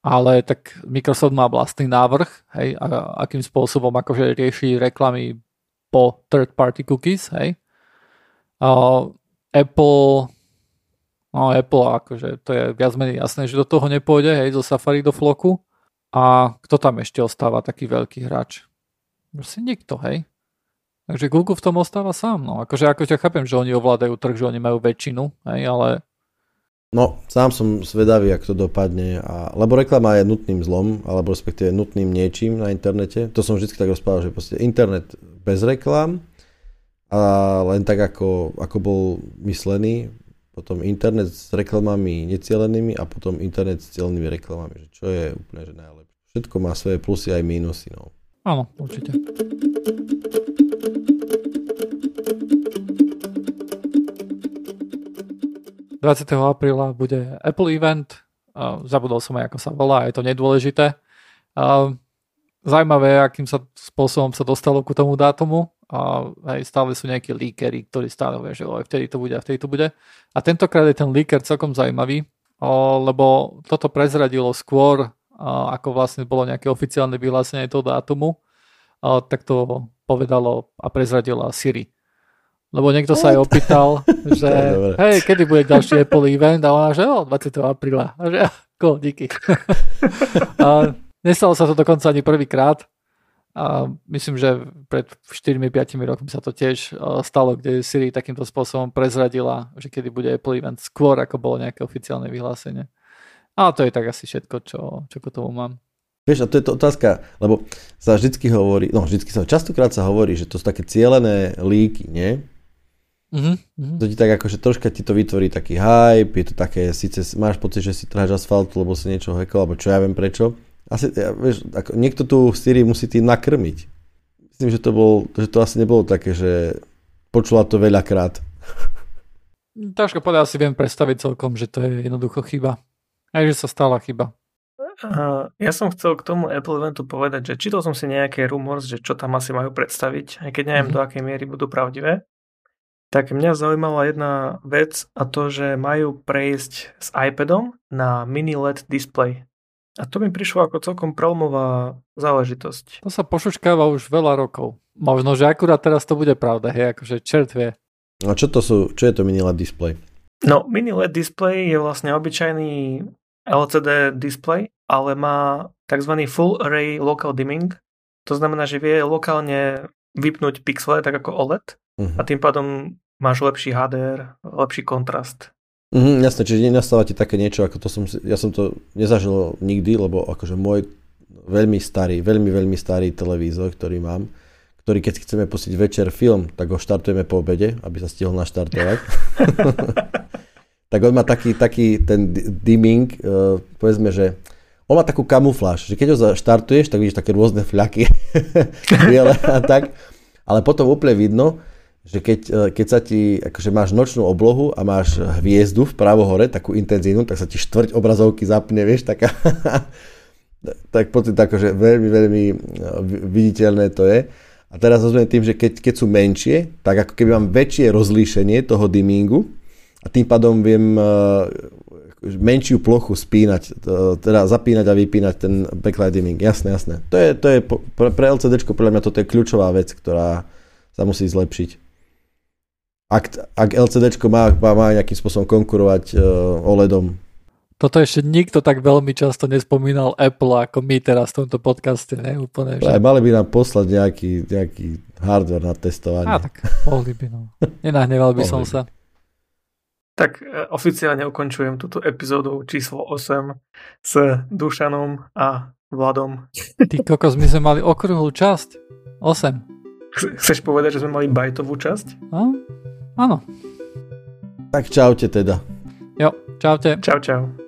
Speaker 3: ale tak Microsoft má vlastný návrh, hej, a, akým spôsobom akože rieši reklamy po third party cookies, hej. A Apple, no Apple akože to je viac menej jasné, že do toho nepôjde, hej, zo Safari do Floku. A kto tam ešte ostáva taký veľký hráč? Proste nikto, hej. Takže Google v tom ostáva sám, no. Akože, akože chápem, že oni ovládajú trh, že oni majú väčšinu, hej, ale
Speaker 4: No, sám som zvedavý, ako to dopadne. A, lebo reklama je nutným zlom, alebo respektíve nutným niečím na internete. To som vždy tak rozprával, že proste internet bez reklám a len tak, ako, ako bol myslený. Potom internet s reklamami necielenými a potom internet s cielenými reklamami. Čo je úplne že najlepšie. Všetko má svoje plusy aj mínusy. No.
Speaker 3: Áno, určite. 20. apríla bude Apple event, zabudol som aj, ako sa volá, je to nedôležité. Zajímavé, akým sa spôsobom sa dostalo ku tomu dátumu. A aj stále sú nejakí líkery, ktorí stále hovoria, že vtedy to bude a vtedy to bude. A tentokrát je ten líker celkom zaujímavý, lebo toto prezradilo skôr, ako vlastne bolo nejaké oficiálne vyhlásenie toho dátumu, tak to povedalo a prezradila Siri. Lebo niekto sa aj opýtal, *laughs* že hej, kedy bude ďalší Apple event a ona, že o, 20. apríla. A že ko, díky. *laughs* a nestalo sa to dokonca ani prvýkrát. A myslím, že pred 4-5 rokmi sa to tiež stalo, kde Siri takýmto spôsobom prezradila, že kedy bude Apple event skôr, ako bolo nejaké oficiálne vyhlásenie. A to je tak asi všetko, čo, čo k tomu mám.
Speaker 4: Vieš, a to je to otázka, lebo sa vždycky hovorí, no vždycky sa, častokrát sa hovorí, že to sú také cielené líky, nie?
Speaker 3: Mm-hmm.
Speaker 4: To ti tak akože troška ti to vytvorí taký hype, je to také, síce máš pocit, že si trháš asfaltu, lebo si niečo hekol, alebo čo ja viem prečo. Asi, ja, vieš, ako, niekto tu Siri musí tým nakrmiť. Myslím, že to, bol, že to asi nebolo také, že počula to veľakrát. *laughs*
Speaker 3: Ťažko povedať, si viem predstaviť celkom, že to je jednoducho chyba. Aj že sa stala chyba.
Speaker 2: Uh, ja som chcel k tomu Apple eventu povedať, že čítal som si nejaké rumors, že čo tam asi majú predstaviť, aj keď neviem, mm-hmm. do akej miery budú pravdivé. Tak mňa zaujímala jedna vec a to, že majú prejsť s iPadom na mini LED display. A to mi prišlo ako celkom prelomová záležitosť.
Speaker 3: To sa pošučkáva už veľa rokov. Možno, že akurát teraz to bude pravda, hej, akože čert vie.
Speaker 4: A čo to sú, čo je to mini LED display?
Speaker 2: No, mini LED display je vlastne obyčajný LCD display, ale má tzv. full array local dimming. To znamená, že vie lokálne vypnúť pixele tak ako OLED uh-huh. a tým pádom máš lepší HDR, lepší kontrast.
Speaker 4: Mm, jasné, čiže nenastáva ti také niečo, ako to som, ja som to nezažil nikdy, lebo akože môj veľmi starý, veľmi, veľmi starý televízor, ktorý mám, ktorý keď chceme pustiť večer film, tak ho štartujeme po obede, aby sa stihol naštartovať. *laughs* tak on má taký, taký ten dimming, uh, povedzme, že on má takú kamufláž, že keď ho štartuješ, tak vidíš také rôzne fľaky *laughs* biele a tak, ale potom úplne vidno, že keď, e, keď sa ti, akože máš nočnú oblohu a máš hviezdu v pravo hore, takú intenzívnu, tak sa ti štvrť obrazovky zapne, vieš, taká, *laughs* tak pocit akože veľmi, veľmi e, viditeľné to je. A teraz rozumiem tým, že keď, keď sú menšie, tak ako keby mám väčšie rozlíšenie toho dimmingu a tým pádom viem e, menšiu plochu spínať, teda zapínať a vypínať ten backlight dimming. Jasné, jasné. To je, to je pre LCD podľa mňa toto je kľúčová vec, ktorá sa musí zlepšiť ak, ak LCD má, má nejakým spôsobom konkurovať uh, OLEDom.
Speaker 3: Toto ešte nikto tak veľmi často nespomínal Apple ako my teraz v tomto podcaste, ne? Úplne,
Speaker 4: že... Aj mali by nám poslať nejaký, nejaký hardware na testovanie.
Speaker 3: Á, tak mohli by, no. Nenahneval by som sa.
Speaker 2: Tak e, oficiálne ukončujem túto epizódu číslo 8 s Dušanom a Vladom.
Speaker 3: Ty kokos, my sme mali okruhlú časť. 8.
Speaker 2: Chceš povedať, že sme mali bajtovú časť?
Speaker 3: No, Áno.
Speaker 4: Tak čaute teda.
Speaker 3: Jo, čaute.
Speaker 2: Čau, čau.